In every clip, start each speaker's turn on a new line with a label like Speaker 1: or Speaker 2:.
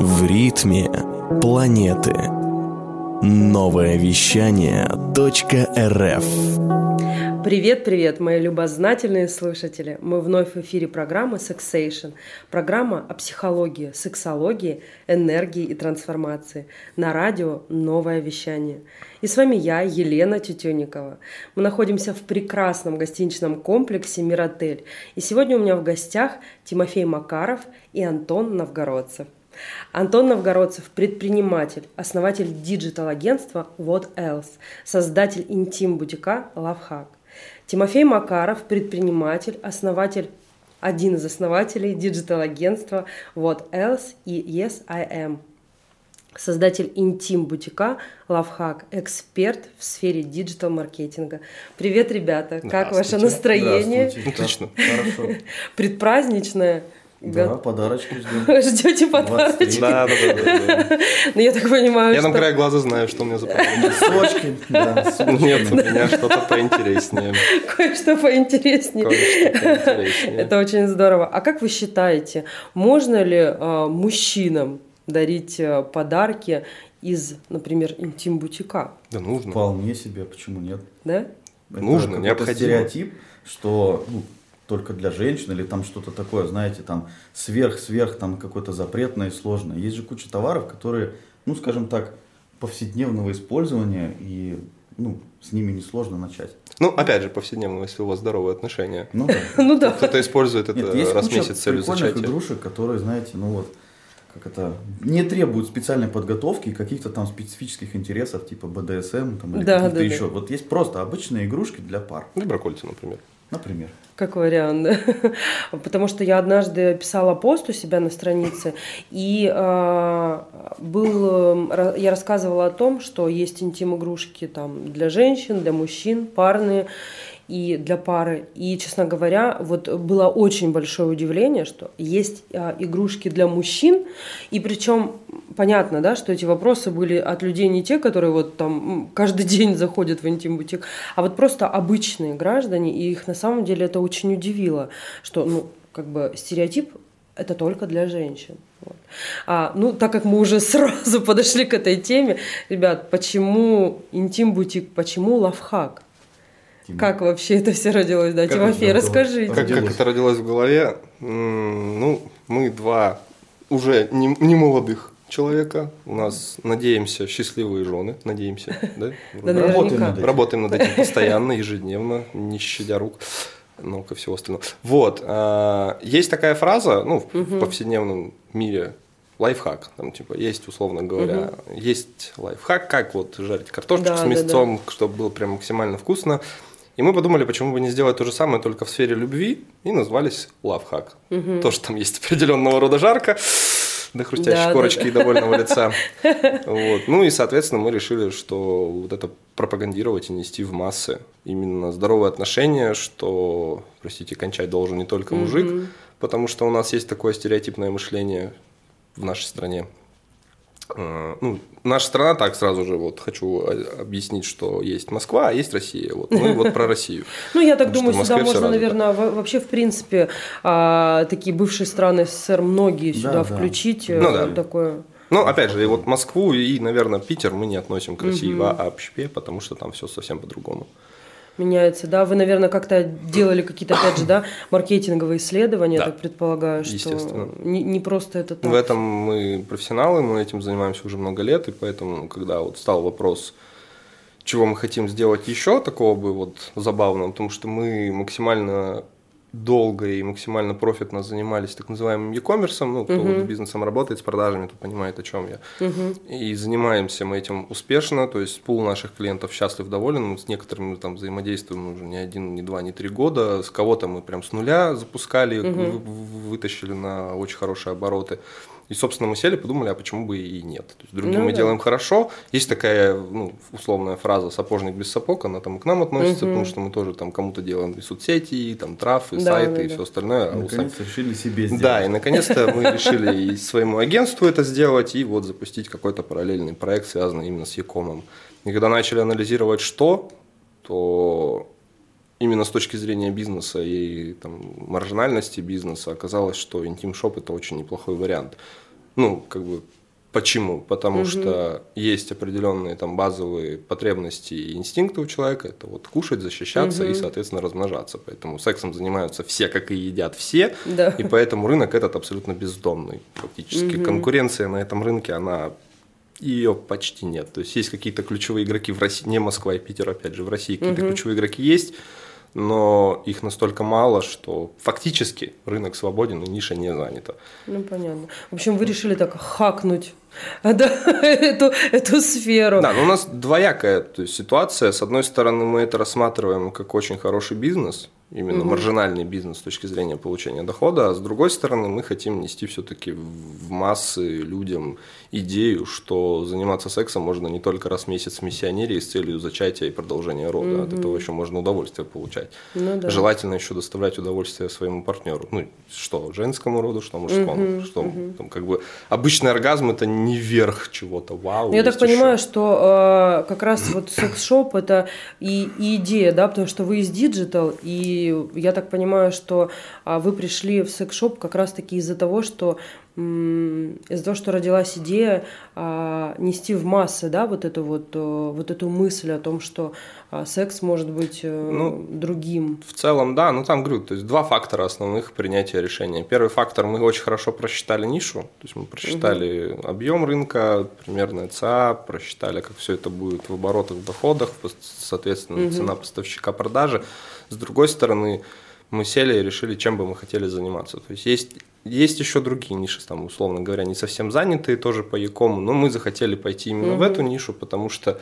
Speaker 1: В ритме планеты. Новое вещание .рф
Speaker 2: Привет, привет, мои любознательные слушатели. Мы вновь в эфире программы Sexation. Программа о психологии, сексологии, энергии и трансформации. На радио «Новое вещание». И с вами я, Елена Тютюникова. Мы находимся в прекрасном гостиничном комплексе «Миротель». И сегодня у меня в гостях Тимофей Макаров и Антон Новгородцев. Антон Новгородцев – предприниматель, основатель digital-агентства What Else, создатель интим-бутика Love Тимофей Макаров – предприниматель, основатель один из основателей digital-агентства What Else и Yes I Am. Создатель интим-бутика Lovehack, эксперт в сфере digital-маркетинга. Привет, ребята! Как ваше настроение?
Speaker 3: Отлично. Хорошо.
Speaker 2: Предпраздничное –
Speaker 3: да, подарочки ждем.
Speaker 2: Ждете подарочки?
Speaker 3: Да, да, да. да.
Speaker 2: Ну, я так понимаю,
Speaker 3: Я на край глаза знаю, что у меня за
Speaker 4: Сочки, да.
Speaker 3: Нет, у меня что-то поинтереснее.
Speaker 2: Кое-что поинтереснее.
Speaker 3: Кое-что поинтереснее.
Speaker 2: Это очень здорово. А как вы считаете, можно ли э, мужчинам дарить э, подарки из, например, интим-бутика?
Speaker 3: Да нужно.
Speaker 4: Вполне себе, почему нет?
Speaker 2: Да?
Speaker 4: Это
Speaker 3: Нужно, необходимо.
Speaker 4: стереотип, что ну, только для женщин или там что-то такое, знаете, там сверх-сверх, там какое-то запретное и сложное. Есть же куча товаров, которые, ну, скажем так, повседневного использования и ну, с ними несложно начать.
Speaker 3: Ну, опять же, повседневно, если у вас здоровые отношения.
Speaker 4: Ну да.
Speaker 2: Ну да.
Speaker 3: Кто-то использует это
Speaker 4: Нет, есть
Speaker 3: раз в
Speaker 4: куча
Speaker 3: месяц целью
Speaker 4: прикольных
Speaker 3: зачатия.
Speaker 4: игрушек, которые, знаете, ну вот, как это, не требуют специальной подготовки и каких-то там специфических интересов, типа БДСМ там, или
Speaker 2: Да,
Speaker 4: каких-то
Speaker 2: да,
Speaker 4: еще.
Speaker 2: да.
Speaker 4: Вот есть просто обычные игрушки для пар,
Speaker 3: Доброкольцы, например.
Speaker 4: Например.
Speaker 2: Как вариант, да. Потому что я однажды писала пост у себя на странице, и э, был, я рассказывала о том, что есть интим-игрушки там для женщин, для мужчин, парные и для пары. И, честно говоря, вот было очень большое удивление, что есть э, игрушки для мужчин, и причем понятно, да, что эти вопросы были от людей не те, которые вот там каждый день заходят в интим-бутик, а вот просто обычные граждане, и их на самом деле это очень удивило, что, ну, как бы стереотип это только для женщин. Вот. А, ну, так как мы уже сразу подошли к этой теме, ребят, почему интим-бутик, почему лавхак?
Speaker 4: Тима.
Speaker 2: Как вообще это все родилось? Да,
Speaker 4: Как
Speaker 2: Тимофей, расскажите.
Speaker 3: Как, как это родилось в голове? Ну, мы два уже не, не молодых человека. У нас, надеемся, счастливые жены. Надеемся, да?
Speaker 2: Да.
Speaker 4: Работаем над этим.
Speaker 3: Работаем над этим постоянно, ежедневно, не щадя рук, но ко всего остального. Вот, а, есть такая фраза, ну, в, повседневном мире, лайфхак, там, типа, есть, условно говоря, есть лайфхак, как вот жарить картошку
Speaker 2: Да,
Speaker 3: с
Speaker 2: да,
Speaker 3: мясцом, чтобы было прям максимально вкусно. И мы подумали, почему бы не сделать то же самое, только в сфере любви, и назвались лавхак. Тоже там есть определенного рода жарко, до хрустящей
Speaker 2: Да, да,
Speaker 3: корочки
Speaker 2: да.
Speaker 3: и довольного лица. Вот. Ну и, соответственно, мы решили, что вот это пропагандировать и нести в массы именно здоровые отношения, что, простите, кончать должен не только мужик, потому что у нас есть такое стереотипное мышление в нашей стране. Э, Ну, наша страна, так сразу же вот хочу э, объяснить, что есть Москва, а есть Россия. Вот мы вот про Россию.
Speaker 2: Ну, я так думаю, сюда можно, наверное, во- вообще, в принципе, а, такие бывшие страны СССР, многие сюда
Speaker 4: да.
Speaker 2: включить. э,
Speaker 3: Ну да.
Speaker 2: Такое.
Speaker 3: Ну, опять же, и вот Москву и, наверное, Питер мы не относим к России вообще, потому что там все совсем по-другому.
Speaker 2: Меняется, да? Вы, наверное, как-то делали какие-то, опять же, да, маркетинговые исследования,
Speaker 3: Да.
Speaker 2: я так предполагаю, что
Speaker 3: Естественно.
Speaker 2: не, не просто это так.
Speaker 3: В этом мы профессионалы, мы этим занимаемся уже много лет, и поэтому, когда вот стал вопрос, чего мы хотим сделать еще такого бы вот забавного, потому что мы максимально долго и максимально профитно занимались так называемым e-commerce, ну, кто вот с бизнесом работает, с продажами, то понимает, о чем я. И занимаемся мы этим успешно, то есть пул наших клиентов счастлив, доволен, Мы с некоторыми мы там взаимодействуем уже не один, не два, не три года, с кого-то мы прям с нуля запускали, вы- вытащили на очень хорошие обороты. И, собственно, мы сели, подумали, а почему бы и нет. То есть, другим
Speaker 2: Ну
Speaker 3: мы
Speaker 2: да.
Speaker 3: делаем хорошо. Есть такая ну, условная фраза «сапожник без сапог», она там и к нам относится, потому что мы тоже там кому-то делаем и соцсети, и там трав, и
Speaker 2: Да,
Speaker 3: сайты,
Speaker 2: да,
Speaker 3: и
Speaker 2: да.
Speaker 3: все остальное. а у сам-
Speaker 4: Наконец решили себе сделать.
Speaker 3: да, и наконец-то мы решили и своему агентству это сделать, и вот запустить какой-то параллельный проект, связанный именно с Якомом. И когда начали анализировать, что, то именно с точки зрения бизнеса и там, маржинальности бизнеса оказалось, что интим-шоп – это очень неплохой вариант. Ну, как бы Почему? Потому угу. что есть определенные там базовые потребности и инстинкты у человека. Это вот кушать, защищаться угу. и, соответственно, размножаться. Поэтому сексом занимаются все, как и едят все. Да. И поэтому рынок этот абсолютно бездомный. Фактически угу. конкуренция на этом рынке, она ее почти нет. То есть есть какие-то ключевые игроки в России, не Москва и Питер, опять же, в России какие-то угу. ключевые игроки есть но их настолько мало, что фактически рынок свободен и ниша не занята.
Speaker 2: Ну, понятно. В общем, вы решили так хакнуть да, эту, эту сферу.
Speaker 3: Да, но у нас двоякая то есть, ситуация. С одной стороны, мы это рассматриваем как очень хороший бизнес, именно угу. маржинальный бизнес с точки зрения получения дохода, а с другой стороны мы хотим нести все-таки в массы людям идею, что заниматься сексом можно не только раз в месяц в миссионерии с целью зачатия и продолжения рода, угу. от этого еще можно удовольствие получать. Ну, да. Желательно еще доставлять удовольствие своему партнеру, ну что женскому роду, что мужскому, угу. что угу. там как бы обычный оргазм это не верх чего-то вау.
Speaker 2: Я так понимаю, еще. что э, как раз вот секс-шоп это и, и идея, да, потому что вы из digital и я так понимаю, что а, вы пришли в секс-шоп как раз-таки из-за того, что из-за того, что родилась идея а, нести в массы, да, вот эту вот, вот эту мысль о том, что а, секс может быть э, ну, другим.
Speaker 3: В целом, да, ну там, говорю, то есть два фактора основных принятия решения. Первый фактор, мы очень хорошо просчитали нишу, то есть мы просчитали угу. объем рынка, примерно ЦА, просчитали, как все это будет в оборотах, в доходах, соответственно, угу. цена поставщика продажи. С другой стороны, мы сели и решили, чем бы мы хотели заниматься. То есть есть, есть еще другие ниши, там, условно говоря, не совсем занятые тоже по Якому, но мы захотели пойти именно угу. в эту нишу, потому что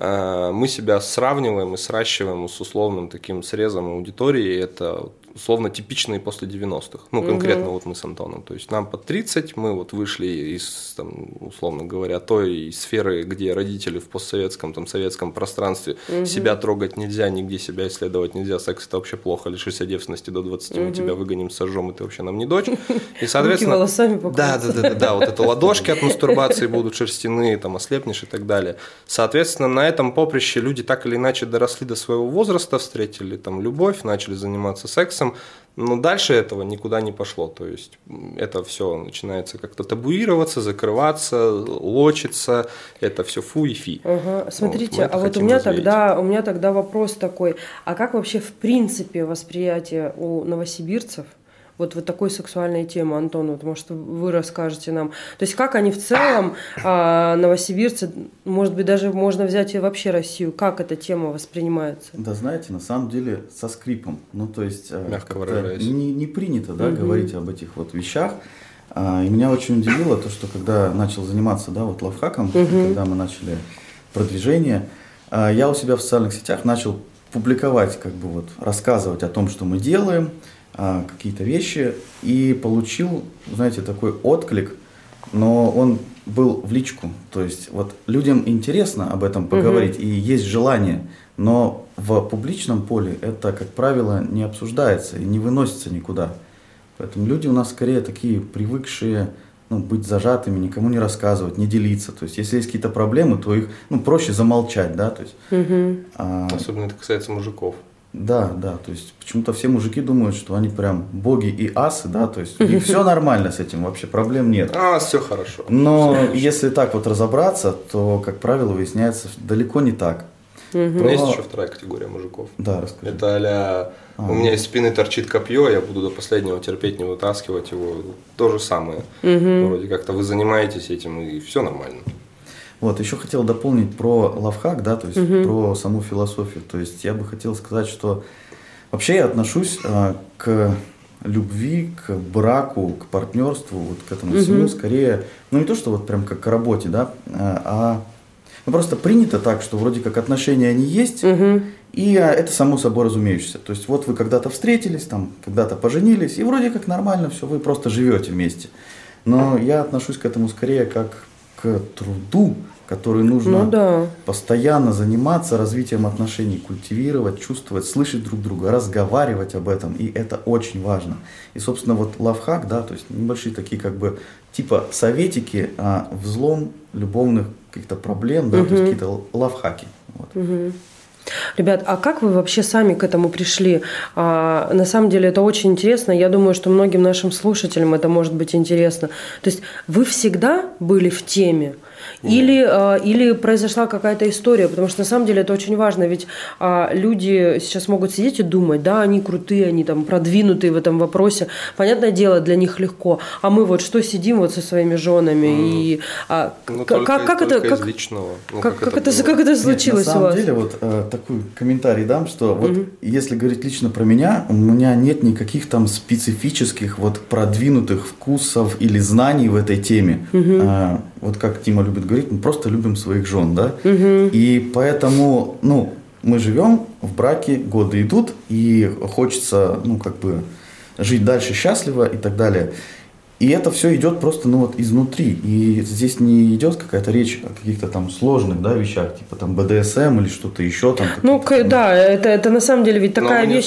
Speaker 3: мы себя сравниваем и сращиваем с условным таким срезом аудитории. Это условно типичные после 90-х. Ну, конкретно угу. вот мы с Антоном. То есть нам под 30, мы вот вышли из, там, условно говоря, той сферы, где родители в постсоветском, там, советском пространстве угу. себя трогать нельзя, нигде себя исследовать нельзя, секс это вообще плохо, лишишься девственности до 20, угу. мы тебя выгоним, сожжем, и ты вообще нам не дочь. И, соответственно... волосами да, да, да, да, да, вот это ладошки от мастурбации будут шерстяные, там, ослепнешь и так далее. Соответственно, на этом поприще люди так или иначе доросли до своего возраста, встретили там любовь, начали заниматься сексом, но дальше этого никуда не пошло. То есть это все начинается как-то табуироваться, закрываться, лочиться. Это все фу и фи.
Speaker 2: Ага. Смотрите, вот, а вот у меня, тогда, у меня тогда вопрос такой. А как вообще в принципе восприятие у новосибирцев – вот, вот такой сексуальной темы, Антон, вот, может, вы расскажете нам. То есть как они в целом, а, новосибирцы, может быть, даже можно взять и вообще Россию, как эта тема воспринимается?
Speaker 4: Да, знаете, на самом деле со скрипом. Ну, то есть э, Мягко выражаясь. Не, не принято да, угу. говорить об этих вот вещах. А, и меня очень удивило то, что когда начал заниматься да, вот лавхаком, угу. когда мы начали продвижение, а, я у себя в социальных сетях начал публиковать, как бы вот рассказывать о том, что мы делаем, а, какие-то вещи и получил, знаете, такой отклик, но он был в личку. То есть вот людям интересно об этом поговорить угу. и есть желание, но в публичном поле это, как правило, не обсуждается и не выносится никуда. Поэтому люди у нас скорее такие привыкшие ну, быть зажатыми, никому не рассказывать, не делиться. То есть, если есть какие-то проблемы, то их ну, проще замолчать, да, то есть.
Speaker 3: Угу. А... Особенно это касается мужиков.
Speaker 4: Да, да, то есть почему-то все мужики думают, что они прям боги и асы, да, то есть у них все нормально с этим, вообще проблем нет.
Speaker 3: А, все хорошо.
Speaker 4: Но все если так вот разобраться, то, как правило, выясняется далеко не так.
Speaker 3: Угу. Но есть еще вторая категория мужиков.
Speaker 4: Да, расскажи.
Speaker 3: Это а у меня из спины торчит копье, я буду до последнего терпеть, не вытаскивать его. То же самое. Угу. Вроде как-то вы занимаетесь этим, и все нормально.
Speaker 4: Вот, еще хотел дополнить про лавхак, да, то есть угу. про саму философию. То есть я бы хотел сказать, что вообще я отношусь а, к любви, к браку, к партнерству, вот к этому угу. всему скорее, ну не то, что вот прям как к работе, да, а, а ну, просто принято так, что вроде как отношения они есть, угу. и а, это само собой разумеющееся. То есть вот вы когда-то встретились, там, когда-то поженились, и вроде как нормально все, вы просто живете вместе. Но я отношусь к этому скорее как к труду, который нужно ну, да. постоянно заниматься развитием отношений, культивировать, чувствовать, слышать друг друга, разговаривать об этом, и это очень важно. И, собственно, вот лавхак, да, то есть небольшие такие как бы типа советики, а взлом любовных каких-то проблем, да, угу. то есть какие-то лавхаки. Вот.
Speaker 2: Угу. Ребят, а как вы вообще сами к этому пришли? А, на самом деле это очень интересно. Я думаю, что многим нашим слушателям это может быть интересно. То есть вы всегда были в теме? Или, а, или произошла какая-то история, потому что на самом деле это очень важно, ведь а, люди сейчас могут сидеть и думать, да, они крутые, они там продвинутые в этом вопросе, понятное дело, для них легко, а мы вот что сидим вот со своими женами mm. и
Speaker 3: а, ну, как, только, как только это как, личного,
Speaker 2: ну, как, как, это, как это случилось
Speaker 4: Нет, на самом деле вот э, такой комментарий дам, что вот mm-hmm. если говорить лично про меня, у меня нет никаких там специфических вот продвинутых вкусов или знаний в этой теме. Mm-hmm. А, вот как Тима любит говорить, мы просто любим своих жен, да? Угу. И поэтому, ну, мы живем в браке, годы идут, и хочется, ну, как бы жить дальше счастливо и так далее. И это все идет просто, ну вот, изнутри. И здесь не идет какая-то речь о каких-то там сложных, да, вещах, типа там БДСМ или что-то еще там.
Speaker 2: Ну, там... да, это, это на самом деле ведь такая
Speaker 3: Но
Speaker 2: вещь.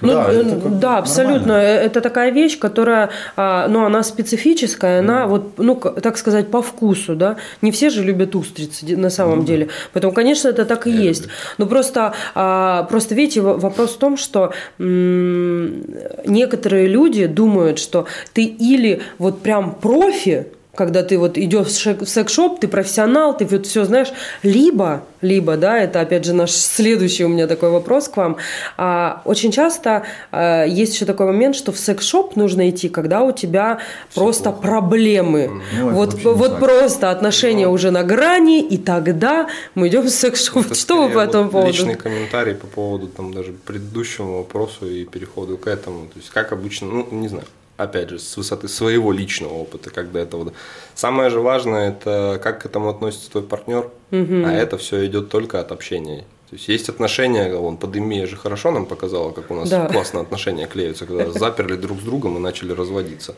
Speaker 3: Ну,
Speaker 2: да, это да абсолютно. Нормально. Это такая вещь, которая, а, ну, она специфическая, она вот, ну, так сказать, по вкусу, да. Не все же любят устрицы на самом ну, деле. Поэтому, конечно, это так и Я есть. Люблю. Но просто, а, просто, видите, вопрос в том, что м- некоторые люди думают, что ты или вот прям профи, когда ты вот идешь в секс-шоп, ты профессионал, ты вот все знаешь, либо, либо, да, это опять же наш следующий у меня такой вопрос к вам. А, очень часто а, есть еще такой момент, что в секс-шоп нужно идти, когда у тебя все просто плохо. проблемы. Ну, вот вот просто отношения ну, уже на грани, и тогда мы идем в секс-шоп. Что вы по этому
Speaker 3: вот
Speaker 2: поводу?
Speaker 3: Личный комментарий по поводу там даже предыдущего вопроса и переходу к этому. То есть как обычно, ну, не знаю опять же, с высоты своего личного опыта, как до этого. Самое же важное это как к этому относится твой партнер, угу. а это все идет только от общения. То есть есть отношения, вон, подымия же хорошо нам показала, как у нас да. классно отношения клеются, когда заперли друг с другом и начали разводиться.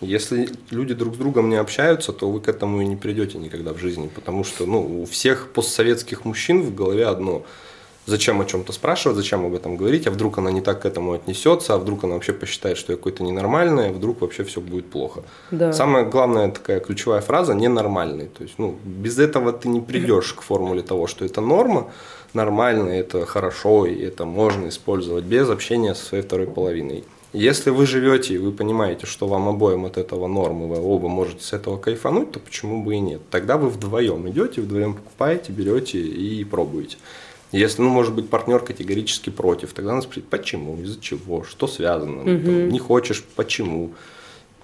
Speaker 3: Если люди друг с другом не общаются, то вы к этому и не придете никогда в жизни, потому что ну, у всех постсоветских мужчин в голове одно – зачем о чем-то спрашивать, зачем об этом говорить, а вдруг она не так к этому отнесется, а вдруг она вообще посчитает, что я какой-то ненормальный, а вдруг вообще все будет плохо. Да. Самая главная такая ключевая фраза – ненормальный. То есть, ну, без этого ты не придешь к формуле того, что это норма, нормально, это хорошо, и это можно использовать без общения со своей второй половиной. Если вы живете и вы понимаете, что вам обоим от этого нормы, вы оба можете с этого кайфануть, то почему бы и нет? Тогда вы вдвоем идете, вдвоем покупаете, берете и пробуете. Если, ну, может быть, партнер категорически против, тогда надо спросить, почему, из-за чего, что связано, угу. там, не хочешь, почему,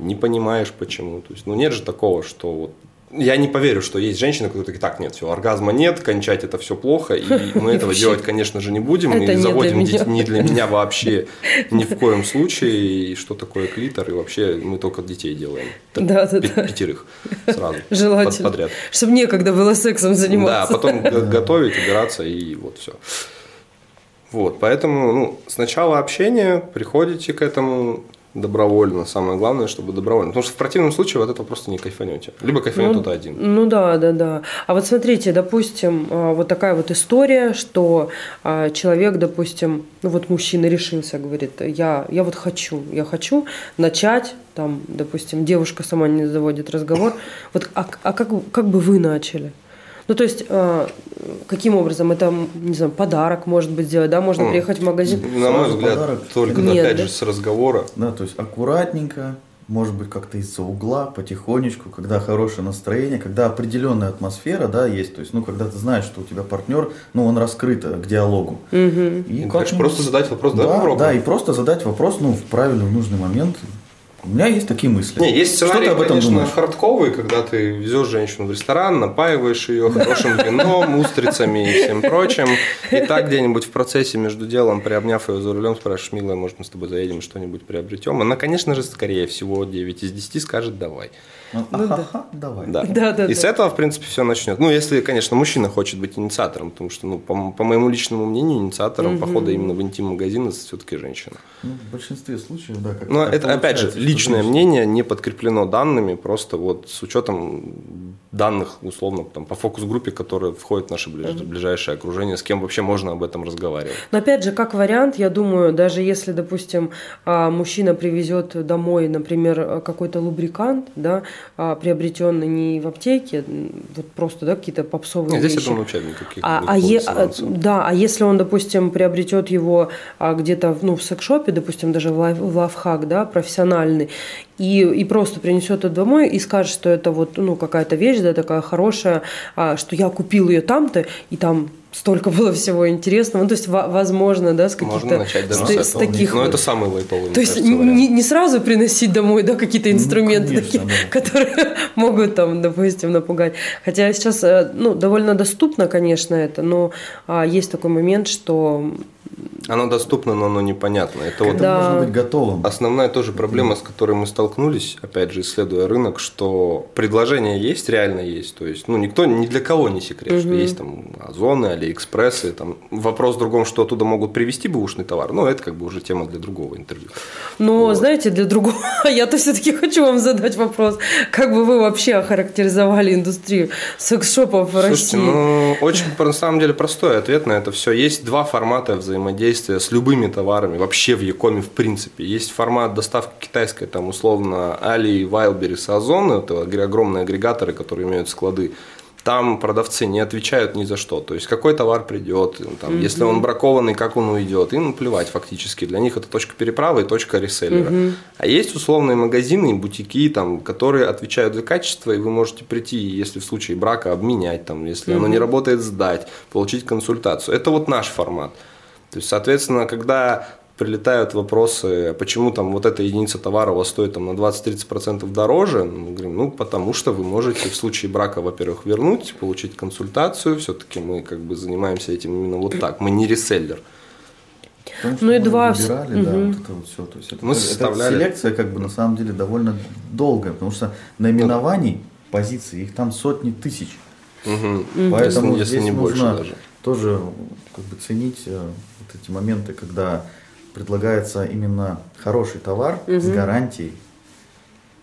Speaker 3: не понимаешь, почему. То есть, ну, нет же такого, что вот я не поверю, что есть женщины, которые такие, так, нет, все, оргазма нет, кончать это все плохо, и мы этого делать, конечно же, не будем, и заводим детей не для меня вообще ни в коем случае, и что такое клитор, и вообще мы только детей делаем. Да, да, да. Пятерых сразу.
Speaker 2: Желательно. Подряд. Чтобы некогда было сексом заниматься.
Speaker 3: Да, потом готовить, убираться, и вот все. Вот, поэтому ну, сначала общение, приходите к этому, добровольно. Самое главное, чтобы добровольно. Потому что в противном случае вот это просто не кайфанете. Либо кайфанет ну, кто-то один.
Speaker 2: Ну да, да, да. А вот смотрите, допустим, а, вот такая вот история, что а, человек, допустим, ну вот мужчина решился, говорит, я, я вот хочу, я хочу начать, там, допустим, девушка сама не заводит разговор. Вот, а, а как, как бы вы начали? Ну, то есть, э, каким образом? Это, не знаю, подарок, может быть, сделать, да? Можно ну, приехать в магазин.
Speaker 3: На мой взгляд, подарок. только, Нет, опять да? же, с разговора.
Speaker 4: Да, то есть, аккуратненько, может быть, как-то из-за угла, потихонечку, когда хорошее настроение, когда определенная атмосфера, да, есть, то есть, ну, когда ты знаешь, что у тебя партнер, ну, он раскрыт к диалогу.
Speaker 3: Угу. И как просто задать вопрос, да,
Speaker 4: да, да, и просто задать вопрос, ну, в правильный, в нужный момент, у меня есть такие мысли.
Speaker 3: Не, есть сценарий, Что ты об этом конечно, думаешь? хардковый, когда ты везешь женщину в ресторан, напаиваешь ее хорошим вином, устрицами и всем прочим. И так где-нибудь в процессе между делом, приобняв ее за рулем, спрашиваешь, милая, может, мы с тобой заедем, что-нибудь приобретем? Она, конечно же, скорее всего, 9 из 10 скажет «давай».
Speaker 4: Ну, ну да. давай.
Speaker 3: Да. Да, да, и да. с этого, в принципе, все начнет. Ну, если, конечно, мужчина хочет быть инициатором, потому что, ну, по, по моему личному мнению, инициатором угу. похода именно в интим-магазин это все-таки женщина.
Speaker 4: Ну, в большинстве случаев, да. Как,
Speaker 3: Но как это, опять же, личное мнение не подкреплено данными, просто вот с учетом данных, условно, там, по фокус-группе, которые входят в наше ближ... ближайшее окружение, с кем вообще можно об этом разговаривать.
Speaker 2: Но опять же, как вариант, я думаю, даже если, допустим, а, мужчина привезет домой, например, какой-то лубрикант, да, а, приобретенный не в аптеке, вот просто да, какие-то попсовые
Speaker 3: здесь,
Speaker 2: вещи.
Speaker 3: я думаю, вообще никаких
Speaker 2: А, а е-
Speaker 3: нюансов.
Speaker 2: да, а если он, допустим, приобретет его а, где-то ну, в секс-шопе, допустим, даже в, лайф, в лайфхак, да, профессиональный, и, и просто принесет это домой и скажет, что это вот ну, какая-то вещь, да, такая хорошая, а, что я купил ее там-то, и там столько было всего интересного. Ну, то есть, во- возможно, да, с
Speaker 3: Можно
Speaker 2: каких-то
Speaker 3: начать даже
Speaker 2: с,
Speaker 3: с
Speaker 2: таких.
Speaker 3: Но это самый лайтовый, мне
Speaker 2: то есть
Speaker 3: кажется,
Speaker 2: не, не- сразу приносить домой, да, какие-то инструменты,
Speaker 4: конечно,
Speaker 2: такие,
Speaker 4: да.
Speaker 2: которые могут там, допустим, напугать. Хотя сейчас, э, ну, довольно доступно, конечно, это, но а, есть такой момент, что
Speaker 3: Оно доступно, но оно непонятно. Это вот
Speaker 4: Это
Speaker 2: Да.
Speaker 4: нужно быть готовым.
Speaker 3: Основная тоже проблема, с которой мы столкнулись, опять же, исследуя рынок, что предложение есть, реально есть. То есть, ну, никто, ни для кого не секрет, что есть там Озоны, Алиэкспрессы. Там. Вопрос в другом, что оттуда могут привезти бэушный товар, но это как бы уже тема для другого интервью.
Speaker 2: Но,
Speaker 3: Вот.
Speaker 2: знаете, для другого, я-то все-таки хочу вам задать вопрос, как бы вы вообще охарактеризовали индустрию секс-шопов в
Speaker 3: Слушайте,
Speaker 2: России?
Speaker 3: ну, очень, на самом деле, простой ответ на это все. Есть два формата взаимодействия с любыми товарами, вообще в Якоме в принципе. Есть формат доставки китайской, там, условно, Али, Wildberries, Озон, это огромные агрегаторы, которые имеют склады. Там продавцы не отвечают ни за что. То есть, какой товар придет, там, если он бракованный, как он уйдет. Им плевать фактически. Для них это точка переправы и точка реселлера. А есть условные магазины и бутики, там, которые отвечают за качество, и вы можете прийти, если в случае брака, обменять, там, если оно не работает, сдать, получить консультацию. Это вот наш формат. То есть, соответственно, когда прилетают вопросы, почему там вот эта единица товара у вас стоит там на 20-30% дороже, ну, мы говорим, ну, потому что вы можете в случае брака, во-первых, вернуть, получить консультацию, все-таки мы как бы занимаемся этим именно вот так, мы не реселлер.
Speaker 4: Потому что
Speaker 2: Ну и
Speaker 4: мы
Speaker 2: два-
Speaker 4: выбирали, да, вот это вот все. То есть это,
Speaker 3: Мы
Speaker 4: это
Speaker 3: составляли.
Speaker 4: селекция как бы на самом деле довольно долгая, потому что наименований позиций их там сотни тысяч.
Speaker 3: Мгм.
Speaker 4: Поэтому
Speaker 3: если, если
Speaker 4: здесь
Speaker 3: не больше
Speaker 4: нужно
Speaker 3: даже.
Speaker 4: тоже как бы ценить э, эти моменты, когда предлагается именно хороший товар с гарантией.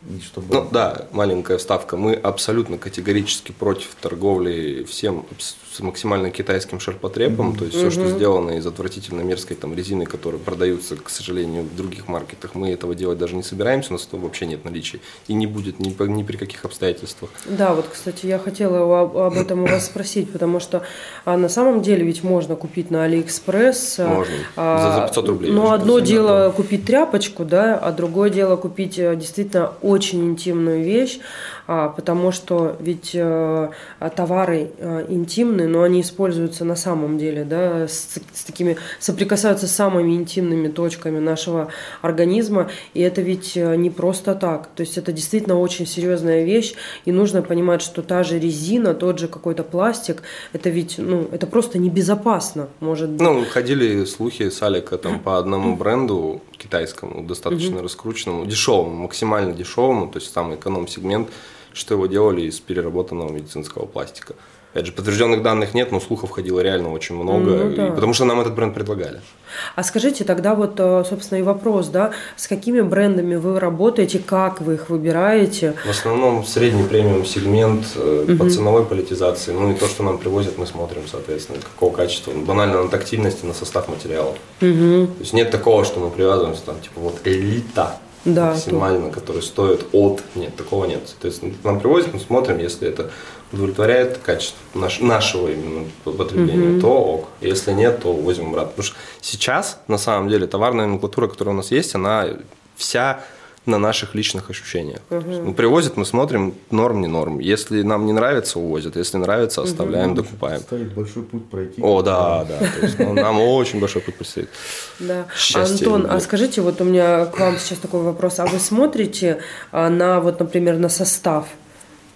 Speaker 4: И чтобы...
Speaker 3: Ну да, маленькая вставка. Мы абсолютно категорически против торговли всем с максимально китайским ширпотребом. То есть все, что сделано из отвратительно мерзкой там резины, которые продаются, к сожалению, в других маркетах, мы этого делать даже не собираемся, у нас этого вообще нет наличия. И не будет ни, по- ни при каких обстоятельствах.
Speaker 2: Да, вот, кстати, я хотела об, об этом у вас спросить, потому что а, на самом деле ведь можно купить на Алиэкспресс. а,
Speaker 3: Можно. За- за 500 рублей. Очень
Speaker 2: одно дело купить тряпочку, да, а другое дело купить э, действительно очень интимную вещь, потому что ведь э, а, товары э, интимные, но они используются на самом деле, да, с, с такими, соприкасаются с самыми интимными точками нашего организма, и это ведь э, не просто так, то есть это действительно очень серьезная вещь, и нужно понимать, что та же резина, тот же какой-то пластик, это ведь, ну, это просто небезопасно, может быть.
Speaker 3: Ну, ходили слухи с Алика там по одному бренду китайскому, достаточно раскрученному, дешевому, максимально дешевому, то есть самый эконом-сегмент, что его делали из переработанного медицинского пластика. Опять же, подтвержденных данных нет, но слухов ходило реально очень много,
Speaker 2: Ну
Speaker 3: и-
Speaker 2: да.
Speaker 3: потому что нам этот бренд предлагали.
Speaker 2: А скажите тогда вот, э, собственно, и вопрос, да, с какими брендами вы работаете, как вы их выбираете?
Speaker 3: В основном средний премиум сегмент э, по ценовой политизации, ну и то, что нам привозят, мы смотрим, соответственно, какого качества. Банально на тактильность и на состав материалов. То есть нет такого, что мы привязываемся там, типа, вот элита
Speaker 2: Да,
Speaker 3: максимально, который стоит от. Нет, такого нет. Соответственно, нам привозят, мы смотрим, если это удовлетворяет качество наш- нашего именно потребления, то ок. Если нет, то возьмем обратно. Потому что сейчас, на самом деле, товарная номенклатура, которая у нас есть, она вся на наших личных ощущениях. Есть, ну, привозят, мы смотрим, норм, не норм. Если нам не нравится, увозят. Если нравится, оставляем, докупаем.
Speaker 4: Ставить большой путь пройти.
Speaker 3: О, да, да. То есть, ну, нам очень большой путь предстоит.
Speaker 2: Да.
Speaker 3: Счастье
Speaker 2: Антон,
Speaker 3: любви.
Speaker 2: а скажите, вот у меня к вам сейчас такой вопрос. А вы смотрите а, на, вот, например, на состав?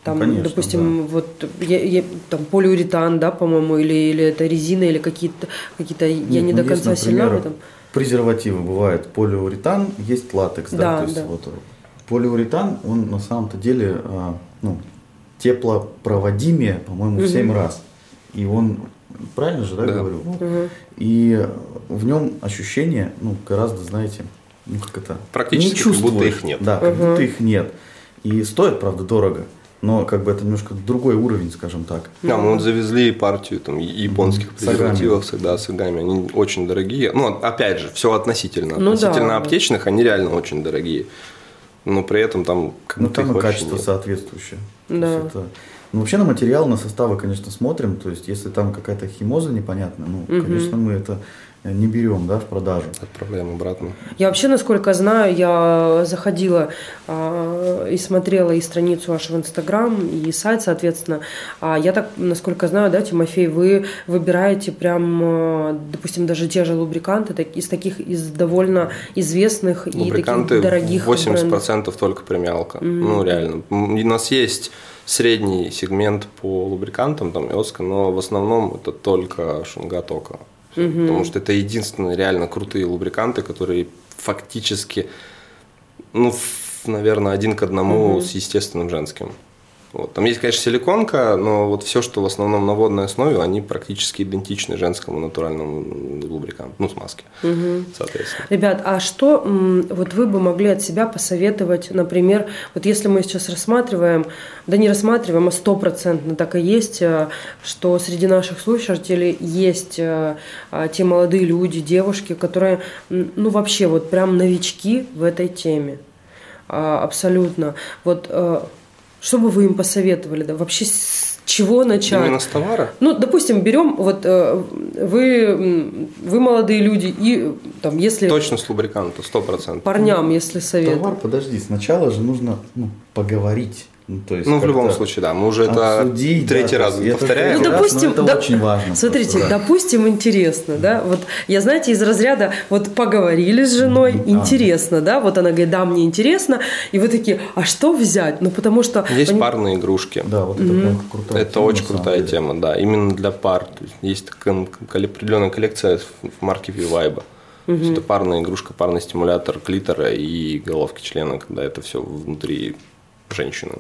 Speaker 2: Там,
Speaker 4: Ну, конечно,
Speaker 2: допустим, вот я- я- там полиуретан, да, по-моему, или, или это резина, или какие-то, какие-то я
Speaker 4: Нет,
Speaker 2: не
Speaker 4: ну,
Speaker 2: до
Speaker 4: есть,
Speaker 2: конца сильна в
Speaker 4: например,
Speaker 2: этом.
Speaker 4: Презервативы бывают полиуретан, есть латекс, да,
Speaker 2: Да,
Speaker 4: то есть
Speaker 2: да.
Speaker 4: вот полиуретан, он на самом-то деле а, ну, теплопроводимее, по-моему, в 7 раз. И он, правильно же, да,
Speaker 3: Да.
Speaker 4: говорю? Вот. И в нем ощущение, ну, гораздо, знаете, ну как это,
Speaker 3: Практически
Speaker 4: не
Speaker 3: как будто
Speaker 4: чувствуешь.
Speaker 3: их нет.
Speaker 4: Да, как будто их нет. И стоит, правда, дорого, но как бы это немножко другой уровень, скажем так.
Speaker 3: Да, мы вот завезли партию там японских презервативов, да, с агами. Они очень дорогие. Ну, опять же, все относительно.
Speaker 2: Ну да.
Speaker 3: относительно аптечных они реально очень дорогие. Но при этом там как
Speaker 4: Ну там и качество
Speaker 3: нет.
Speaker 4: соответствующее. То
Speaker 2: Да.
Speaker 4: есть это- Ну, вообще на материал, на составы, конечно, смотрим. То есть, если там какая-то химоза непонятная, ну, конечно, мы это э, не берем, да, в продажу.
Speaker 3: Отправляем обратно.
Speaker 2: Я вообще, насколько знаю, я заходила а, и смотрела и страницу вашего Инстаграм, и сайт, соответственно. А я так, насколько знаю, да, Тимофей, вы выбираете прям, а, допустим, даже те же лубриканты так- из таких, из довольно известных и
Speaker 3: Лубриканты
Speaker 2: таких дорогих
Speaker 3: 80%
Speaker 2: брендов.
Speaker 3: только премиалка. Ну, реально. У нас есть средний сегмент по лубрикантам, там, Иоска, но в основном это только Шунгатока. Потому что это единственные реально крутые лубриканты, которые фактически, ну, наверное, один к одному с естественным женским. Вот. Там есть, конечно, силиконка, но вот все, что в основном на водной основе, они практически идентичны женскому натуральному лубриканту, ну, смазке, соответственно.
Speaker 2: Ребят, а что вот вы бы могли от себя посоветовать, например, вот если мы сейчас рассматриваем, да не рассматриваем, а стопроцентно так и есть, э, что среди наших слушателей есть э, а, те молодые люди, девушки, которые, ну вообще вот прям новички в этой теме, А, абсолютно. Вот э, что бы вы им посоветовали, да, вообще с чего начать?
Speaker 3: Именно с товара?
Speaker 2: Ну, допустим, берем, вот э, вы, вы молодые люди, и там, если
Speaker 3: Точно с лубриканта, сто процентов.
Speaker 2: парням, если совет.
Speaker 4: Товар, подожди, сначала же нужно ну, поговорить. Ну, то есть
Speaker 3: Ну, в любом случае, да. Мы уже это
Speaker 4: обсудить,
Speaker 3: третий
Speaker 4: да,
Speaker 3: раз
Speaker 4: это
Speaker 3: повторяем.
Speaker 2: Ну,
Speaker 4: раз,
Speaker 2: допустим,
Speaker 4: но это
Speaker 2: да-
Speaker 4: очень важно.
Speaker 2: Смотрите,
Speaker 4: просто, да.
Speaker 2: допустим, интересно, да, вот я, знаете, из разряда, вот поговорили с женой.
Speaker 4: А.
Speaker 2: интересно, да, вот она говорит, да, мне интересно, и вы такие, а что взять? Ну, потому что...
Speaker 3: Есть
Speaker 2: они-
Speaker 3: парные игрушки.
Speaker 4: Да, вот это прям крутая
Speaker 3: Это
Speaker 4: тема,
Speaker 3: очень крутая
Speaker 4: деле.
Speaker 3: тема, да. Именно для пар. То есть, есть такая определенная коллекция в марке V-Vibe. То есть Это парная игрушка, парный стимулятор клитора и головки члена, когда это все внутри женщины.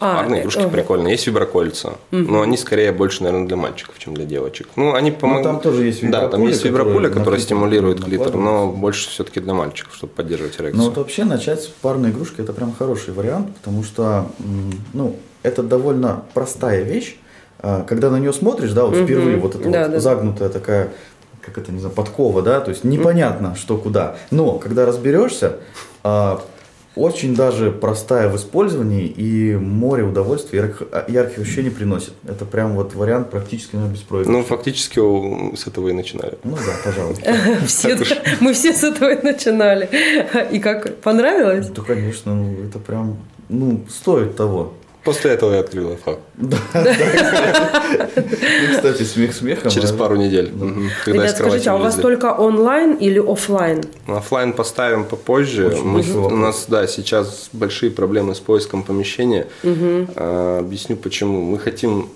Speaker 2: А,
Speaker 3: Парные
Speaker 2: э,
Speaker 3: игрушки
Speaker 2: ага.
Speaker 3: прикольные. Есть виброкольца, но они скорее больше, наверное, для мальчиков, чем для девочек. Ну, они помогают.
Speaker 4: там тоже есть
Speaker 3: Да, там есть виброкуля,
Speaker 4: которая
Speaker 3: стимулирует клитор, но больше все-таки для мальчиков, чтобы поддерживать эрекцию.
Speaker 4: Ну вот вообще начать с парной игрушки это прям хороший вариант, потому что ну, это довольно простая вещь. А, Когда на нее смотришь, да, вот впервые вот эта
Speaker 2: Да,
Speaker 4: вот
Speaker 2: да.
Speaker 4: загнутая такая, как это, не знаю, подкова, да, то есть непонятно, что куда. Но когда разберешься, а, очень даже простая в использовании и море удовольствия, ярких, ярких ощущений приносит. Это прям вот вариант практически наверное, беспроигрышный.
Speaker 3: Ну, фактически с этого и начинали.
Speaker 4: Ну да, пожалуй.
Speaker 2: Все, мы все с этого и начинали. И как, понравилось?
Speaker 4: Да, конечно, ну, это прям, ну, стоит того.
Speaker 3: После этого я открыл лайфхак.
Speaker 4: Ну, кстати, смех смехом.
Speaker 3: Через пару недель.
Speaker 2: Ребят, скажите, а у вас только онлайн или оффлайн?
Speaker 3: Оффлайн поставим попозже. У нас, да, сейчас большие проблемы с поиском помещения. А, объясню почему. Мы хотим